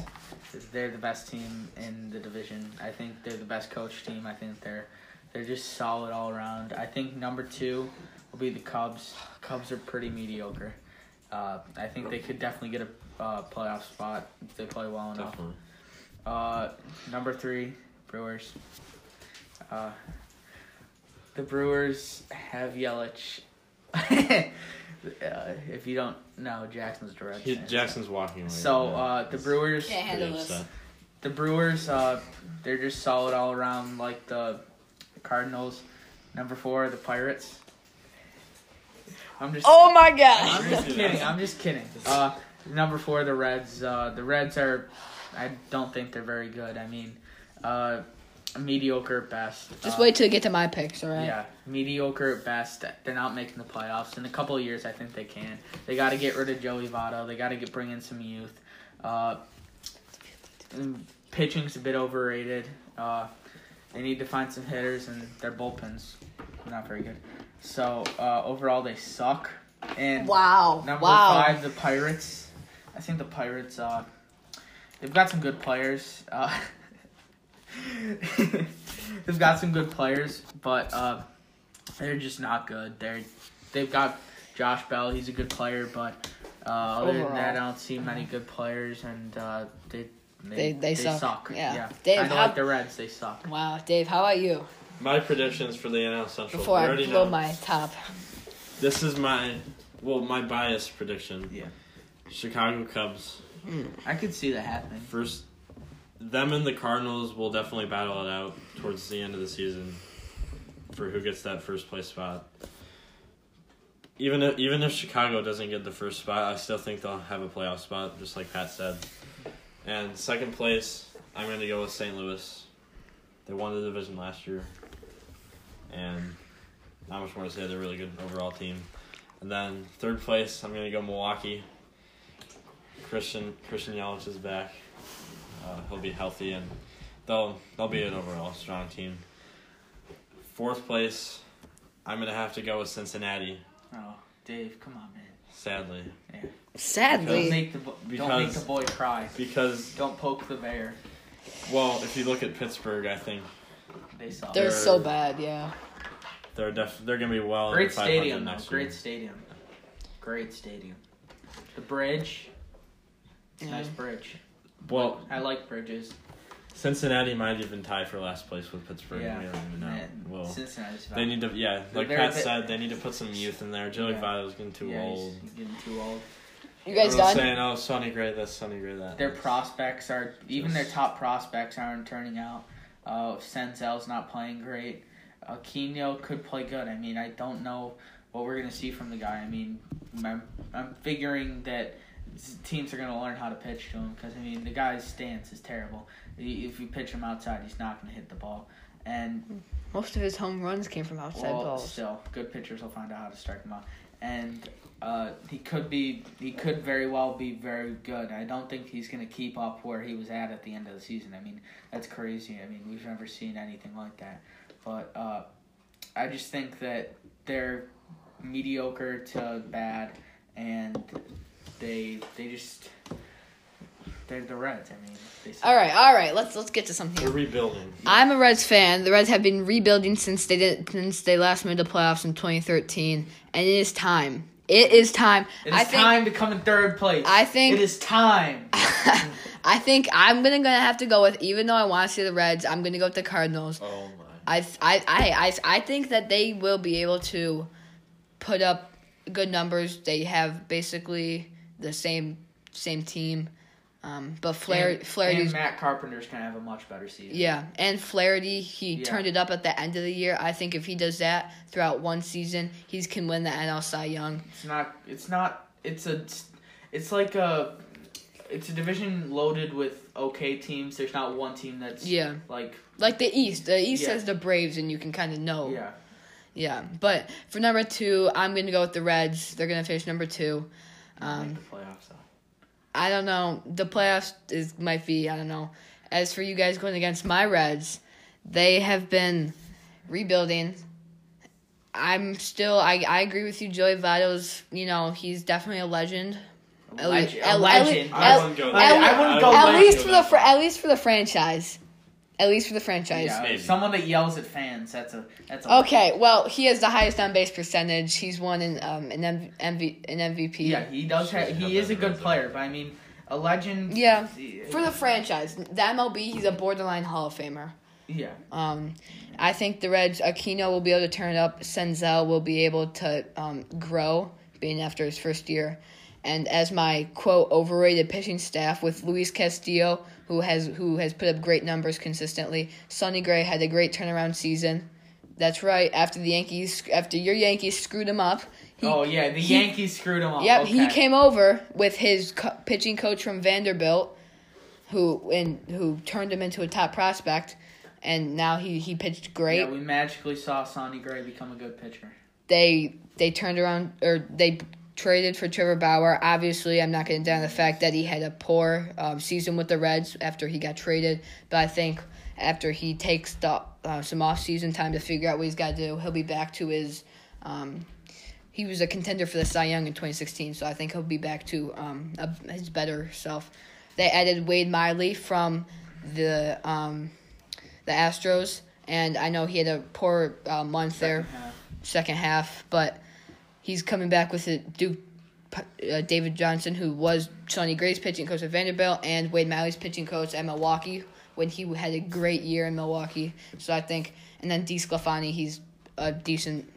They're the best team in the division. I think they're the best coach team. I think they're they're just solid all around. I think number two will be the Cubs. Cubs are pretty mediocre. Uh, I think they could definitely get a uh, playoff spot if they play well enough. definitely. Uh, number three, Brewers. Uh, the Brewers have Yelich. uh, if you don't know, Jackson's direction. He, fan. Jackson's walking away. So uh, the Brewers, Can't handle this. the Brewers, uh, they're just solid all around. Like the Cardinals, number four, the Pirates. I'm just. Oh my god! I'm just kidding. I'm just kidding. Uh, number four, the Reds. Uh, the Reds are. I don't think they're very good. I mean, uh, mediocre at best. Just Uh, wait till you get to my picks, alright? Yeah, mediocre at best. They're not making the playoffs. In a couple of years, I think they can. They got to get rid of Joey Votto. They got to get bring in some youth. Uh, pitching's a bit overrated. Uh, they need to find some hitters, and their bullpen's not very good. So uh, overall, they suck. And Wow. number wow. five, the Pirates. I think the Pirates. Uh, they've got some good players. Uh, they've got some good players, but uh, they're just not good. They're they've got Josh Bell. He's a good player, but uh, other than that, I don't see many good players, and uh, they, They- they suck. Yeah. yeah. Dave, I know, how- like the Reds, they suck. Wow, Dave, how about you? My predictions for the NL Central. Before I blow know. my top. This is my well, my biased prediction. Yeah. Chicago Cubs I could see that happening. first. Them and the Cardinals will definitely battle it out towards the end of the season for who gets that first place spot. Even if even if Chicago doesn't get the first spot, I still think they'll have a playoff spot, just like Pat said. And second place, I'm going to go with St. Louis. They won the division last year, and not much more to say. They're a really good overall team. And then third place, I'm going to go Milwaukee. Christian Christian Yelich is back. Uh, he'll be healthy, and they'll they'll be an overall strong team. Fourth place, I'm going to have to go with Cincinnati. Oh, Dave, come on, man. Sadly, Don't Sadly. make the bo- don't make the boy cry. because Don't poke the bear. well, if you look at Pittsburgh, I think They suck. They're They're- so bad, yeah. they're def- they're going to be well Great over 500 stadium, though. next Great year. stadium. Great stadium. The bridge. It's a Yeah. nice bridge. Well, I like bridges. Cincinnati might even tie for last place with Pittsburgh. Yeah. We don't even know. Man, Well, Cincinnati's they need to, yeah, like They're- Pat they- said, they need to put some youth in there. Joey Yeah. Votto's getting too yeah, old. He's getting too old. You guys Everyone's done? saying, "Oh, Sonny Gray, this, Sonny Gray, that." Their prospects are even their top prospects aren't turning out. Uh, Senzel's not playing great. Uh, Quino could play good. I mean, I don't know what we're gonna see from the guy. I mean, I'm, I'm figuring that s- teams are gonna learn how to pitch to him because I mean the guy's stance is terrible. If you pitch him outside, he's not gonna hit the ball. And Most of his home runs came from outside well, balls. still, good pitchers will find out how to strike him out. And uh, he could be, he could very well be very good. I don't think he's going to keep up where he was at at the end of the season. I mean, that's crazy. I mean, we've never seen anything like that. But uh, I just think that they're mediocre to bad, and they they just they're the Reds. I mean, they. All right, all right. Let's let's get to something. They're rebuilding. I'm a Reds fan. The Reds have been rebuilding since they did since they last made the playoffs in 2013, and it is time. It is time. It is I think. time to come in third place. I think- it is time. I think I'm gonna gonna have to go with even though I want to see the Reds, I'm gonna go with the Cardinals. Oh my! I I I I, I think that they will be able to put up good numbers. They have basically the same same team, um, but Flair and, Flaherty's and Matt Carpenter's gonna have a much better season. Yeah, and Flaherty, he Yeah. turned it up at the end of the year. I think if he does that throughout one season, he can win the NL Cy Young. It's not. It's not. It's a. It's like a. It's a division loaded with okay teams. There's not one team that's Yeah, like like the East. The East Yeah. has the Braves, and you can kind of know. yeah. Yeah, but for number two, I'm gonna go with the Reds. They're gonna finish number two. Um, the playoffs. Though. I don't know. The playoffs is might be. I don't know. As for you guys going against my Reds, they have been rebuilding. I'm still. I I agree with you, Joey Votto's. You know, he's definitely a legend. A, legend. at- I wouldn't go. at- I wouldn't go At least for the at least for the franchise. At least for the franchise. yeah, maybe. someone that yells at fans. That's a. That's a. Okay, well, he has the highest on base percentage. He's won an um an M- MV, an MVP. Yeah, he does. Have, he is a good player, but I mean, a legend. Yeah. For the franchise, the MLB, he's a borderline Hall of Famer. Yeah. Um, I think the Reds, Aquino will be able to turn it up. Senzel will be able to um, grow, being after his first year. And as my quote overrated pitching staff with Luis Castillo, who has who has put up great numbers consistently. Sonny Gray had a great turnaround season. That's right. After the Yankees, after your Yankees screwed him up. He, oh yeah, the he- Yankees screwed him up. Yep, okay. he came over with his co- pitching coach from Vanderbilt, who and who turned him into a top prospect, and now he he pitched great. Yeah, we magically saw Sonny Gray become a good pitcher. they they turned around or they traded for Trevor Bauer. Obviously, I'm not going to deny the fact that he had a poor um, season with the Reds after he got traded. But I think after he takes the uh, some off season time to figure out what he's got to do, he'll be back to his. Um, he was a contender for the Cy Young in 2016, so I think he'll be back to um, a, his better self. They added Wade Miley from the um, the Astros, and I know he had a poor uh, month there half. second half, but he's coming back with it. Duke uh, David Johnson, who was Sonny Gray's pitching coach at Vanderbilt, and Wade Miley's pitching coach at Milwaukee when he had a great year in Milwaukee. So I think, and then DeSclafani, he's a decent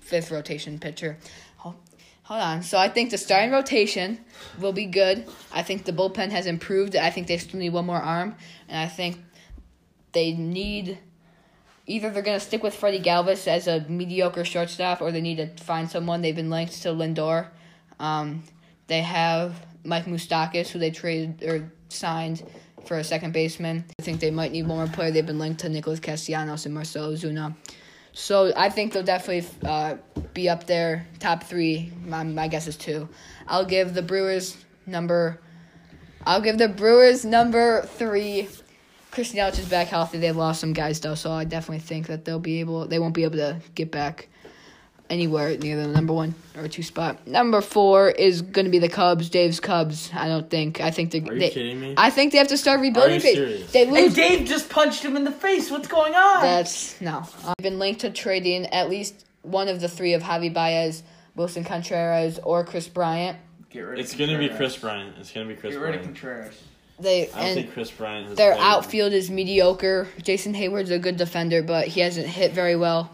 fifth rotation pitcher. Hold, hold on. So I think the starting rotation will be good. I think the bullpen has improved. I think they still need one more arm, and I think they need either they're going to stick with Freddie Galvis as a mediocre shortstop or they need to find someone. They've been linked to Lindor. Um, they have Mike Moustakas, who they traded or signed for a second baseman. I think they might need one more player. They've been linked to Nicholas Castellanos and Marcell Ozuna. So I think they'll definitely uh, be up there, top three. My, my guess is two. I'll give the Brewers number. I'll give the Brewers number three. Christian Yelich is back healthy. They've lost some guys though, so I definitely think that they'll be able. They won't be able to get back anywhere near the number one or two spot. Number four is going to be the Cubs. Dave's Cubs. I don't think. I think they. Are you they kidding me? I think they have to start rebuilding. you phase. serious? They And. Dave just punched him in the face. What's going on? That's no. I've been linked to trading at least one of the three of Javi Baez, Willson Contreras, or Kris Bryant. Get rid of It's gonna be Kris Bryant. It's gonna be Kris Bryant. Get rid of Bryant. Contreras. They I don't and think Kris Bryant has their played- outfield is mediocre. Jason Heyward's a good defender, but he hasn't hit very well.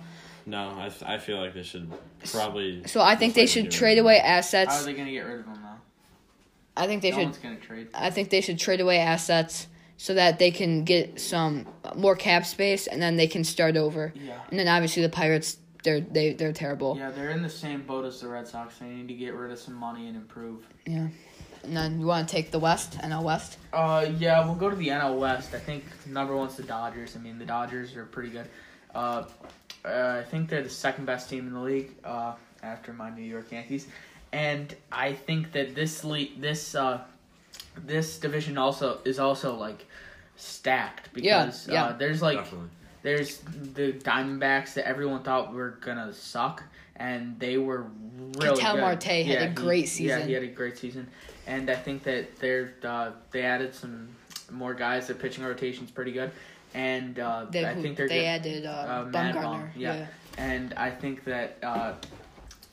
No, I, th- I feel like they should probably. So I think they should trade it. away How are assets. they gonna get rid of him now? I think they no should. one's gonna trade. I think they should trade away assets so that they can get some more cap space, and then they can start over. Yeah. And then obviously the Pirates, they're they they're terrible. Yeah, they're in the same boat as the Red Sox. They need to get rid of some money and improve. Yeah. And then you want to take the West, NL West. Uh, yeah, we'll go to the NL West. I think number one's the Dodgers. I mean, the Dodgers are pretty good. Uh, uh, I think they're the second best team in the league uh, after my New York Yankees, and I think that this league, this uh, this division also is also like stacked Yeah, because yeah. Uh, there's like Definitely. There's the Diamondbacks that everyone thought were gonna suck, and they were really Ketel good. Marte had a he- great Yeah, season. he had a great season, and I think that they're uh, they added some more guys. Their pitching rotation's pretty good, and uh, They, I think they're they good. added uh, uh, Bumgarner. yeah. yeah. and I think that uh,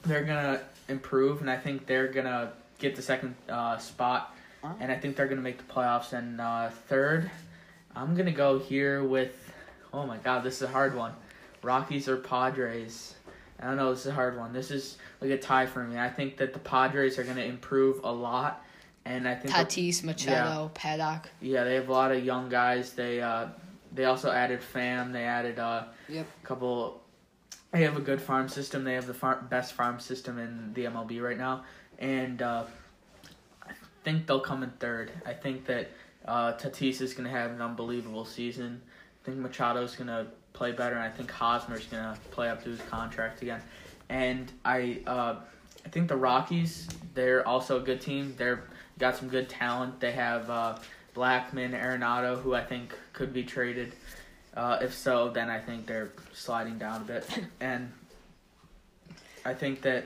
they're gonna improve, and I think they're gonna get the second uh, spot, and I think they're gonna make the playoffs. And uh, third, I'm gonna go here with. Oh my God, this is a hard one. Rockies or Padres? I don't know. This is a hard one. This is like a tie for me. I think that the Padres are gonna improve a lot, and I think Tatis, Machado, Paddock. yeah, they have a lot of young guys. They uh, they also added Fam. They added uh, Yep. a couple. They have a good farm system. They have the far- best farm system in the MLB right now, and uh, I think they'll come in third. I think that uh, Tatis is going to have an unbelievable season. I think Machado's going to play better, and I think Hosmer's going to play up to his contract again. And I uh, I think the Rockies, they're also a good team. They're got some good talent. They have uh, Blackmon, Arenado, who I think could be traded. Uh, if so, then I think they're sliding down a bit, and I think that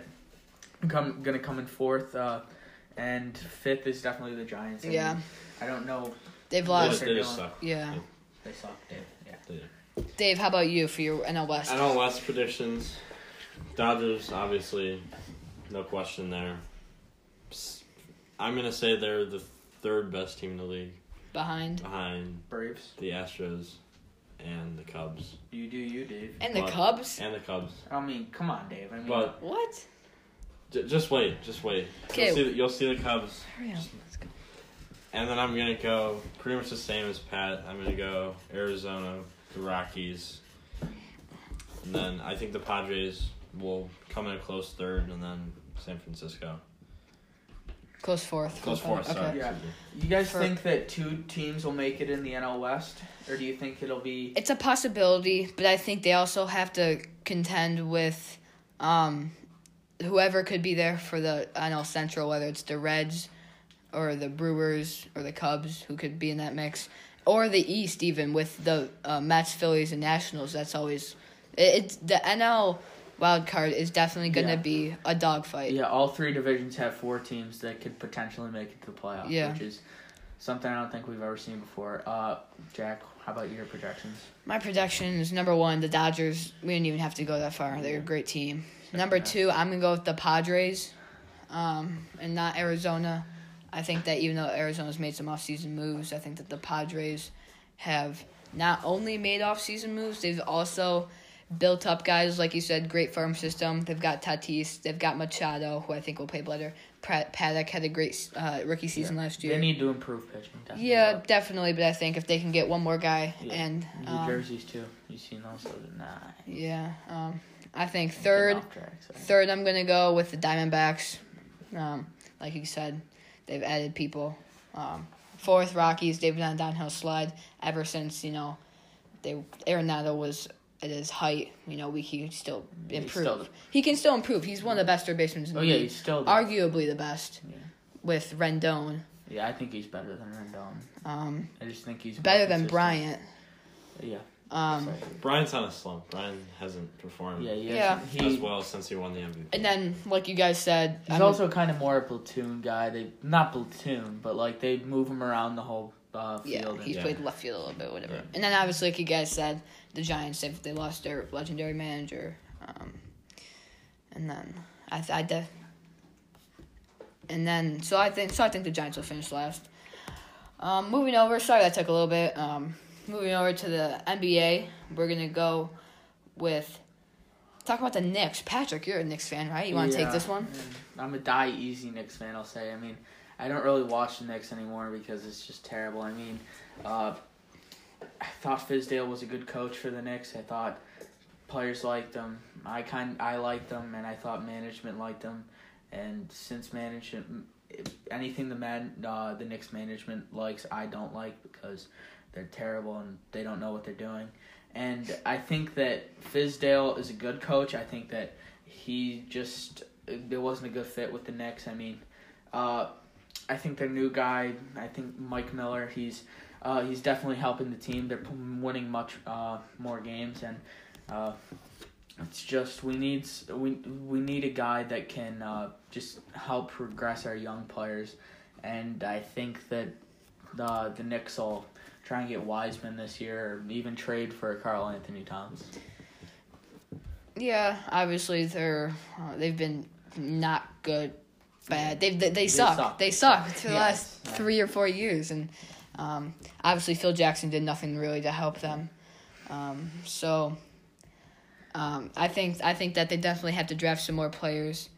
come gonna come in fourth, uh, and fifth is definitely the Giants. I mean, Yeah. I don't know. They've Lost. just, lost. they just suck. Yeah. They suck, Dave. Yeah. They do. Dave, how about you for your NL West? I know West predictions. Dodgers, obviously, no question there. I'm gonna say they're the third best team in the league, Behind. behind Braves. the Astros and the Cubs You do you, Dave. And the Cubs. and the Cubs. I mean, come on, Dave. I mean, But What? j- just wait, just wait. Okay. You'll see, the, you'll see the Cubs, Hurry up. Let's go. And then I'm gonna go pretty much the same as Pat. I'm gonna go Arizona, the Rockies, and then I think the Padres will come in a close third, and then San Francisco. Close fourth. Close fourth. Okay. Sorry. Yeah. you guys For- think that two teams will make it in the NL West, or do you think it'll be? It's a possibility, but I think they also have to contend with um, whoever could be there for the NL Central, whether it's the Reds or the Brewers or the Cubs, who could be in that mix, or the East even with the uh, Mets, Phillies, and Nationals. That's always it, it's the NL wild card is definitely going to Yeah. be a dogfight. Yeah, all three divisions have four teams that could potentially make it to the playoffs, Yeah. which is something I don't think we've ever seen before. Uh, Jack, how about your projections? My projection is number one, the Dodgers. We didn't even have to go that far. They're a great team. Number two, I'm gonna go with the Padres, um, and not Arizona. I think that even though Arizona's made some offseason moves, I think that the Padres have not only made offseason moves, they've also built up guys like you said, great farm system. They've got Tatis, they've got Machado, who I think will play better. Paddock had a great uh, rookie season last year. They need to improve pitching. Definitely. yeah, definitely, but I think if they can get one more guy Yeah. and New um, jerseys too. you've seen those? Nice. yeah, um, I think third. track. Third, I'm gonna go with the Diamondbacks. Um, like you said, they've added people. Um, fourth, Rockies. They've been on a downhill slide ever since you know they Arenado was at his height. You know, we can still improve. still- he can still improve. He's one of the best third basemen in the Oh yeah, league. he's still. arguably the best Yeah. with Rendon. Yeah, I think he's better than Rendon. Um, I just think he's better than. Bryant. Yeah. Um, Bryant's on a slump. Brian hasn't performed Yeah, he Yeah. has- as He, well since he won the MVP. and then, like you guys said, He's I'm- also kind of more a platoon guy. They not platoon, but like they move him around the whole uh, Yeah, field. he's Yeah. played left field a little bit, whatever. Yeah. And then obviously, like you guys said, the Giants they they lost their legendary manager, um, and then I th- I def- and then so I think so I think the Giants will finish last. Um, moving over, sorry that took a little bit. Um, moving over to the NBA, we're gonna go with talk about the Knicks. Patrick, you're a Knicks fan, right? You want to Yeah, take this one? I'm a die easy Knicks fan. I'll say. I mean, I don't really watch the Knicks anymore because it's just terrible. I mean, uh, I thought Fizdale was a good coach for the Knicks. I thought players liked them. I kind I liked them, and I thought management liked them. And since management, anything the man uh, the Knicks management likes, I don't like because they're terrible and they don't know what they're doing. And I think that Fizdale is a good coach. I think that he just it wasn't a good fit with the Knicks. I mean, uh, I think their new guy. I think Mike Miller. He's uh, he's definitely helping the team. They're winning much uh, more games, and uh, it's just we need we we need a guy that can uh, just help progress our young players. And I think that the the Knicks will try and get Wiseman this year, or even trade for Karl-Anthony Towns. Yeah, obviously they're uh, they've been not good, bad. They've they, they, suck. suck. They suck for the Yes, last three or four years, and um, obviously Phil Jackson did nothing really to help them. Um, so um, I think I think that they definitely have to draft some more players,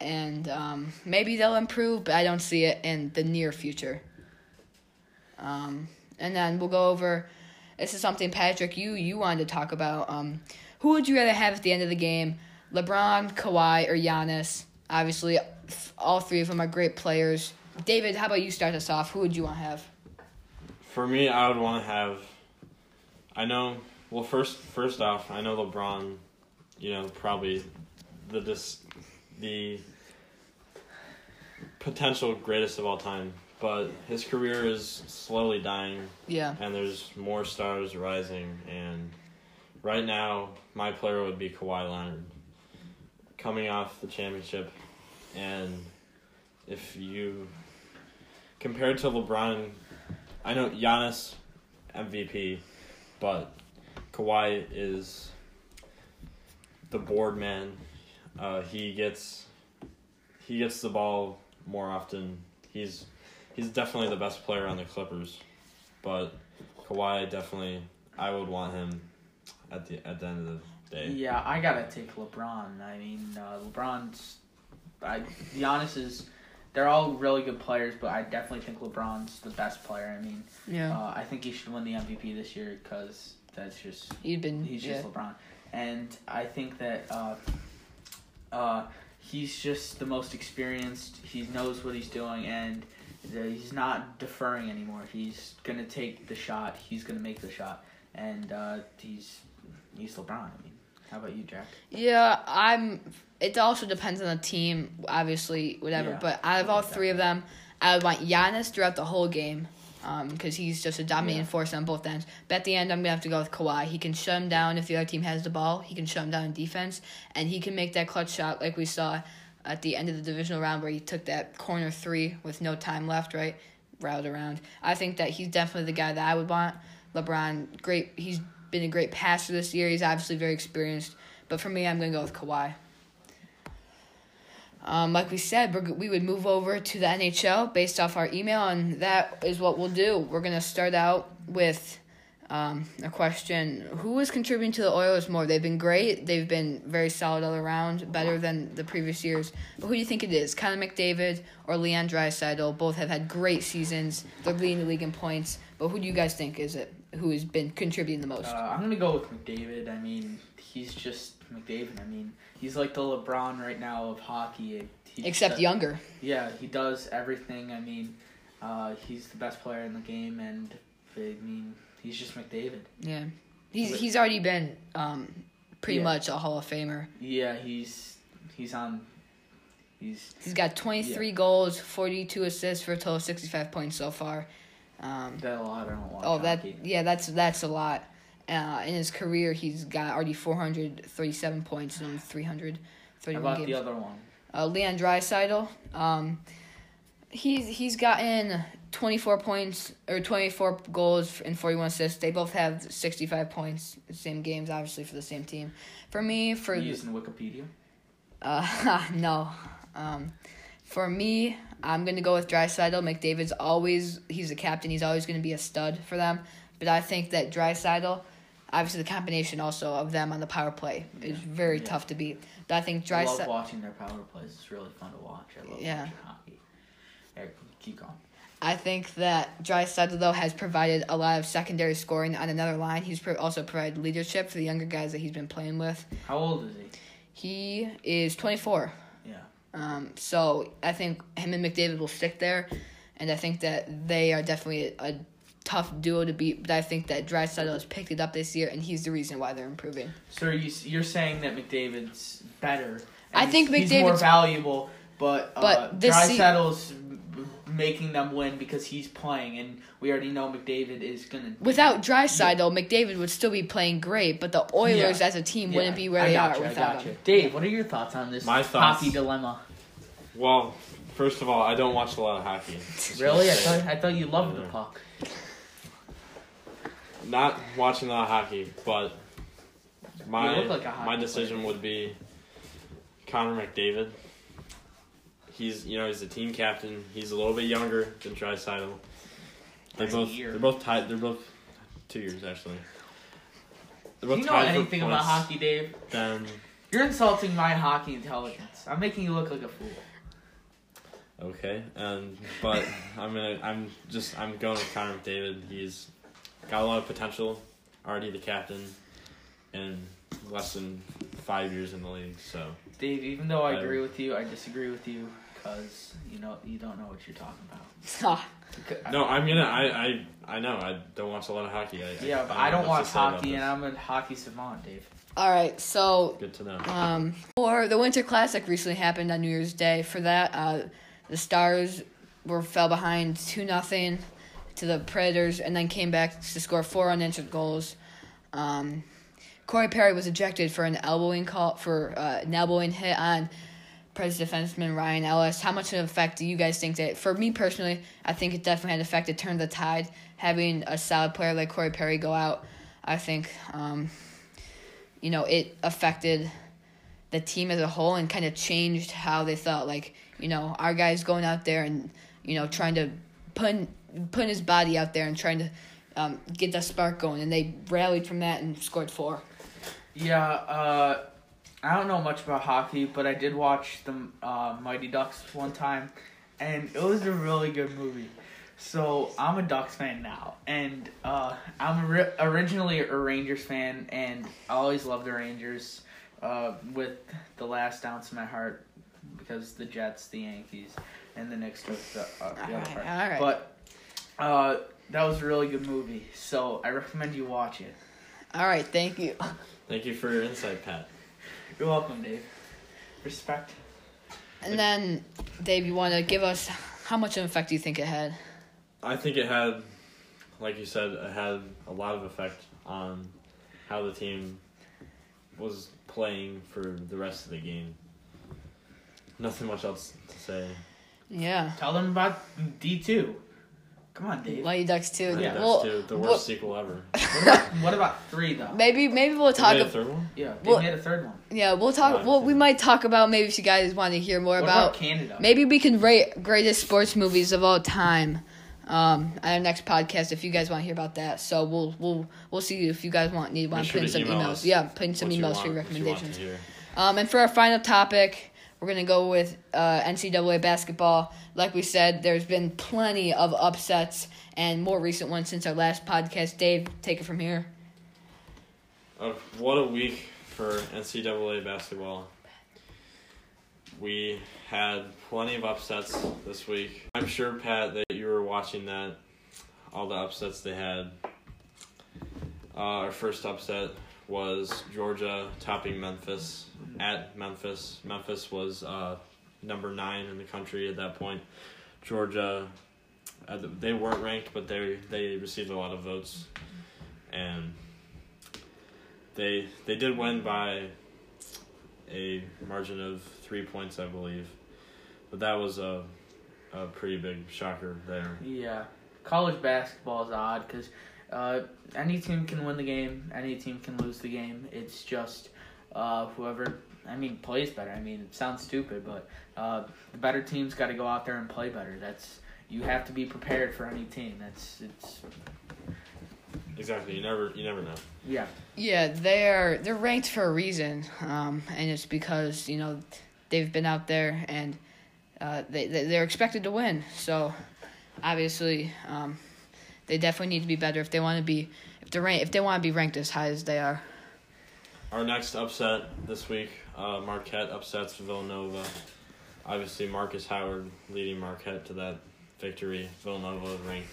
and um, maybe they'll improve, but I don't see it in the near future. Um, and then we'll go over. This is something Patrick you you wanted to talk about. Um, who would you rather have at the end of the game, LeBron, Kawhi, or Giannis? Obviously, all three of them are great players. David, how about you start us off? Who would you want to have? For me, I would want to have. I know. Well, first, first off, I know LeBron. You know, probably the dis, the potential greatest of all time, but his career is slowly dying, Yeah, and there's more stars rising. And right now, my player would be Kawhi Leonard, coming off the championship, and if you compared to LeBron, I know Giannis MVP, but Kawhi is the board man. Uh, he gets he gets the ball more often. He's he's definitely the best player on the Clippers, but Kawhi definitely I would want him at the at the end of the day. Yeah, I gotta take LeBron. I mean, uh, LeBron's. I Giannis is. They're all really good players, but I definitely think LeBron's the best player. I mean, Yeah, uh, I think he should win the MVP this year because that's just he's been. he's yeah. just LeBron, and I think that uh, uh, he's just the most experienced. He knows what he's doing, and he's not deferring anymore. He's gonna take the shot. He's gonna make the shot, and uh, he's he's LeBron. I mean, how about you, Jack? Yeah, I'm. It also depends on the team, obviously, whatever. Yeah, but out of all three of them, I would want Giannis throughout the whole game, because he's just a dominating Yeah. force on both ends. But at the end, I'm gonna have to go with Kawhi. He can shut him down if the other team has the ball. He can shut him down in defense, and he can make that clutch shot like we saw at the end of the divisional round where he took that corner three with no time left, right, route around. I think that he's definitely the guy that I would want. LeBron, great. He's been a great passer this year. He's obviously very experienced. But for me, I'm gonna go with Kawhi. Um, like we said, we would move over to the NHL based off our email, and that is what we'll do. We're gonna start out with um, a question: Who is contributing to the Oilers more? They've been great. They've been very solid all around, better than the previous years. But who do you think it is? Connor McDavid or Leon Draisaitl? Both have had great seasons. They're leading the league in points. But who do you guys think is it? Who has been contributing the most? Uh, I'm gonna go with McDavid. I mean, he's just McDavid. I mean, he's like the LeBron right now of hockey. He Except does- younger. Yeah, he does everything. I mean, uh, he's the best player in the game, and I mean, he's just McDavid. Yeah, he's But- he's already been um, pretty Yeah. much a Hall of Famer. Yeah, he's he's on. He's He's got 23 goals, 42 assists for a total of 65 points so far. Um, that a lot. I don't watch oh, that hockey. yeah, that's that's a lot. Uh, in his career, he's got already 437 points in only How 331 about games. the other one? Uh, Leon Draisaitl, um, he's he's gotten 24 points or 24 goals and 41 assists. They both have 65 points, same games, obviously for the same team. For me, for Are you using Wikipedia? uh, no. Um, for me, I'm gonna go with Draisaitl. McDavid's always he's a captain. He's always gonna be a stud for them. But I think that Draisaitl, obviously the combination also of them on the power play is very Yeah. tough to beat. But I think I love watching their power plays. It's really fun to watch. I love Yeah. watching hockey. Eric, keep going. I think that Draisaitl though has provided a lot of secondary scoring on another line. He's pro- also provided leadership for the younger guys that he's been playing with. How old is he? He is 24. Yeah. Um, so I think him and McDavid will stick there, and I think that they are definitely a, a tough duo to beat. But I think that Draisaitl has picked it up this year, and he's the reason why they're improving. So you you're saying that McDavid's better? I think he's, he's more McDavid's- valuable, but uh, But this Draisaitl's making them win because he's playing, and we already know McDavid is gonna. Without Draisaitl, McDavid would still be playing great, but the Oilers Yeah. as a team Yeah, wouldn't be where I they got are you, I without got him. you. Dave, what are your thoughts on this My thoughts- hockey dilemma? Well, first of all, I don't watch a lot of hockey. Really, I thought I thought you loved the puck. Not watching a lot of hockey, but my like my decision player. would be Connor McDavid. He's you know he's the team captain. He's a little bit younger than Draisaitl. They That's a both they're both tied. They're both two years actually. They're Do you know anything about hockey, Dave? Then You're insulting my hockey intelligence. I'm making you look like a fool. okay, and but I'm gonna I'm just I'm going with Connor McDavid. He's got a lot of potential. Already the captain, and less than five years in the league. So Dave, even though I Um, agree with you, I disagree with you because you know you don't know what you're talking about. No, I'm gonna I I I know I don't watch a lot of hockey. I, Yeah, but don't I don't watch hockey, and I'm a hockey savant, Dave. All right, so Good to know. Um, for the Winter Classic recently happened on New Year's Day. For that, uh, the Stars were fell behind two nothing to the Predators, and then came back to score four unanswered goals. Um, Corey Perry was ejected for an elbowing call for uh, an elbowing hit on Preds defenseman Ryan Ellis. How much of an effect do you guys think that? For me personally, I think it definitely had an effect. It turned the tide. Having a solid player like Corey Perry go out, I think. Um, you know, it affected the team as a whole and kind of changed how they thought. Like, you know, our guys going out there and, you know, trying to put putting his body out there and trying to um, get that spark going, and they rallied from that and scored four. Yeah, uh, I don't know much about hockey, but I did watch the uh, Mighty Ducks one time, and it was a really good movie. So I'm a Ducks fan now, and uh, I'm ri- originally a Rangers fan, and I always loved the Rangers uh, with the last ounce of my heart because the Jets, the Yankees, and the Knicks took the, uh, the other Alright, part. alright. But uh, that was a really good movie, so I recommend you watch it. All right, thank you. Thank you for your insight, Pat. You're welcome, Dave. Respect. And then, Dave, you want to give us how much of an effect do you think it had? I think it had, like you said, it had a lot of effect on how the team was playing for the rest of the game. Nothing much else to say. Yeah. Tell them about D two. Come on, Dave. Mighty Ducks too. I think Yeah. that's Well, too, the well- worst sequel ever. What about, what about three though? maybe maybe we'll They talk. made a third one? Yeah, they Well- made a third one. Yeah, we'll talk. Well, we might talk about maybe if you guys want to hear more What about. about Canada? Maybe we can rate greatest sports movies of all time. Um, at our next podcast, if you guys want to hear about that, so we'll we'll we'll see if you guys want need want Make to sure put in some email emails. us Yeah, put in some emails want- for your what you recommendations. Um, and for our final topic, we're gonna go with uh, NCAA basketball. Like we said, there's been plenty of upsets and more recent ones since our last podcast. Dave, take it from here. Uh, what a week for NCAA basketball. We had plenty of upsets this week. I'm sure, Pat, that you were watching that, all the upsets they had. Uh, our first upset was Georgia topping Memphis at Memphis. Memphis was uh, number nine in the country at that point. Georgia, uh, they weren't ranked, but they they received a lot of votes, and they they did win by a margin of three points, I believe, but that was a a pretty big shocker there. Yeah, college basketball is odd because uh, any team can win the game, any team can lose the game. It's just uh, whoever. I mean, plays better. I mean, it sounds stupid, but uh, the better team's got to go out there and play better. That's you have to be prepared for any team. That's it's Exactly, you never you never know. yeah. Yeah, they're they're ranked for a reason, um, and it's because you know they've been out there and uh, they they- they're expected to win. So obviously, um, they definitely need to be better if they want to be if they rank if they want to be ranked as high as they are. Our next upset this week, uh, Marquette upsets Villanova. Obviously, Marcus Howard leading Marquette to that victory. Villanova is ranked.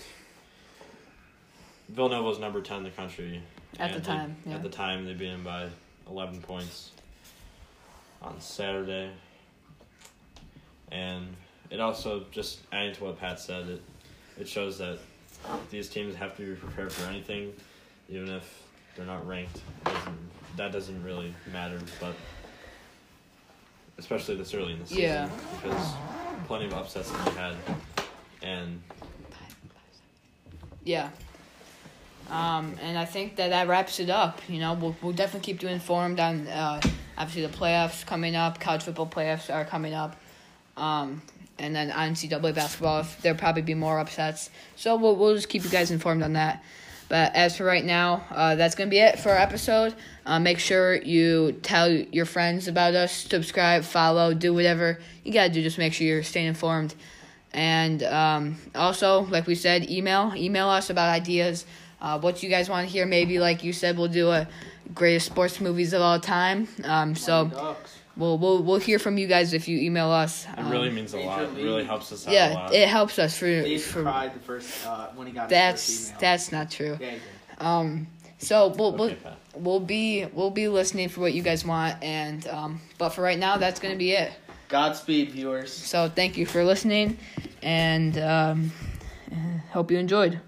Villanova was number ten in the country At the and they- time, yeah. At the time, they beat them by eleven points on Saturday, and it also just adding to what Pat said. It it shows that these teams have to be prepared for anything, even if they're not ranked. Doesn't- that doesn't really matter, but especially this early in the season, Yeah. because plenty of upsets to be had, and Yeah. Um, and I think that that wraps it up. You know, we'll, we'll definitely keep you informed on uh, obviously the playoffs coming up. College football playoffs are coming up. Um, and then NCAA basketball, there'll probably be more upsets. So we'll, we'll just keep you guys informed on that. But as for right now, uh, that's to be it for our episode. Uh, make sure you tell your friends about us, subscribe, follow, do whatever you got to do. Just make sure you're staying informed. And um, also, like we said, email email us about ideas, uh, what you guys want to hear. Maybe, like you said, we'll do a greatest sports movies of all time. Um, so we'll we'll we'll hear from you guys if you email us. it Um, really means a lot. It really helps us out a yeah, lot. it helps us for Dave for. cried the first uh, when he got his That's first email. that's not true. yeah. Um, so we'll we'll Okay, we'll be we'll be listening for what you guys want, and um, but for right now, that's gonna be it. Godspeed, viewers. So thank you for listening, and um, hope you enjoyed.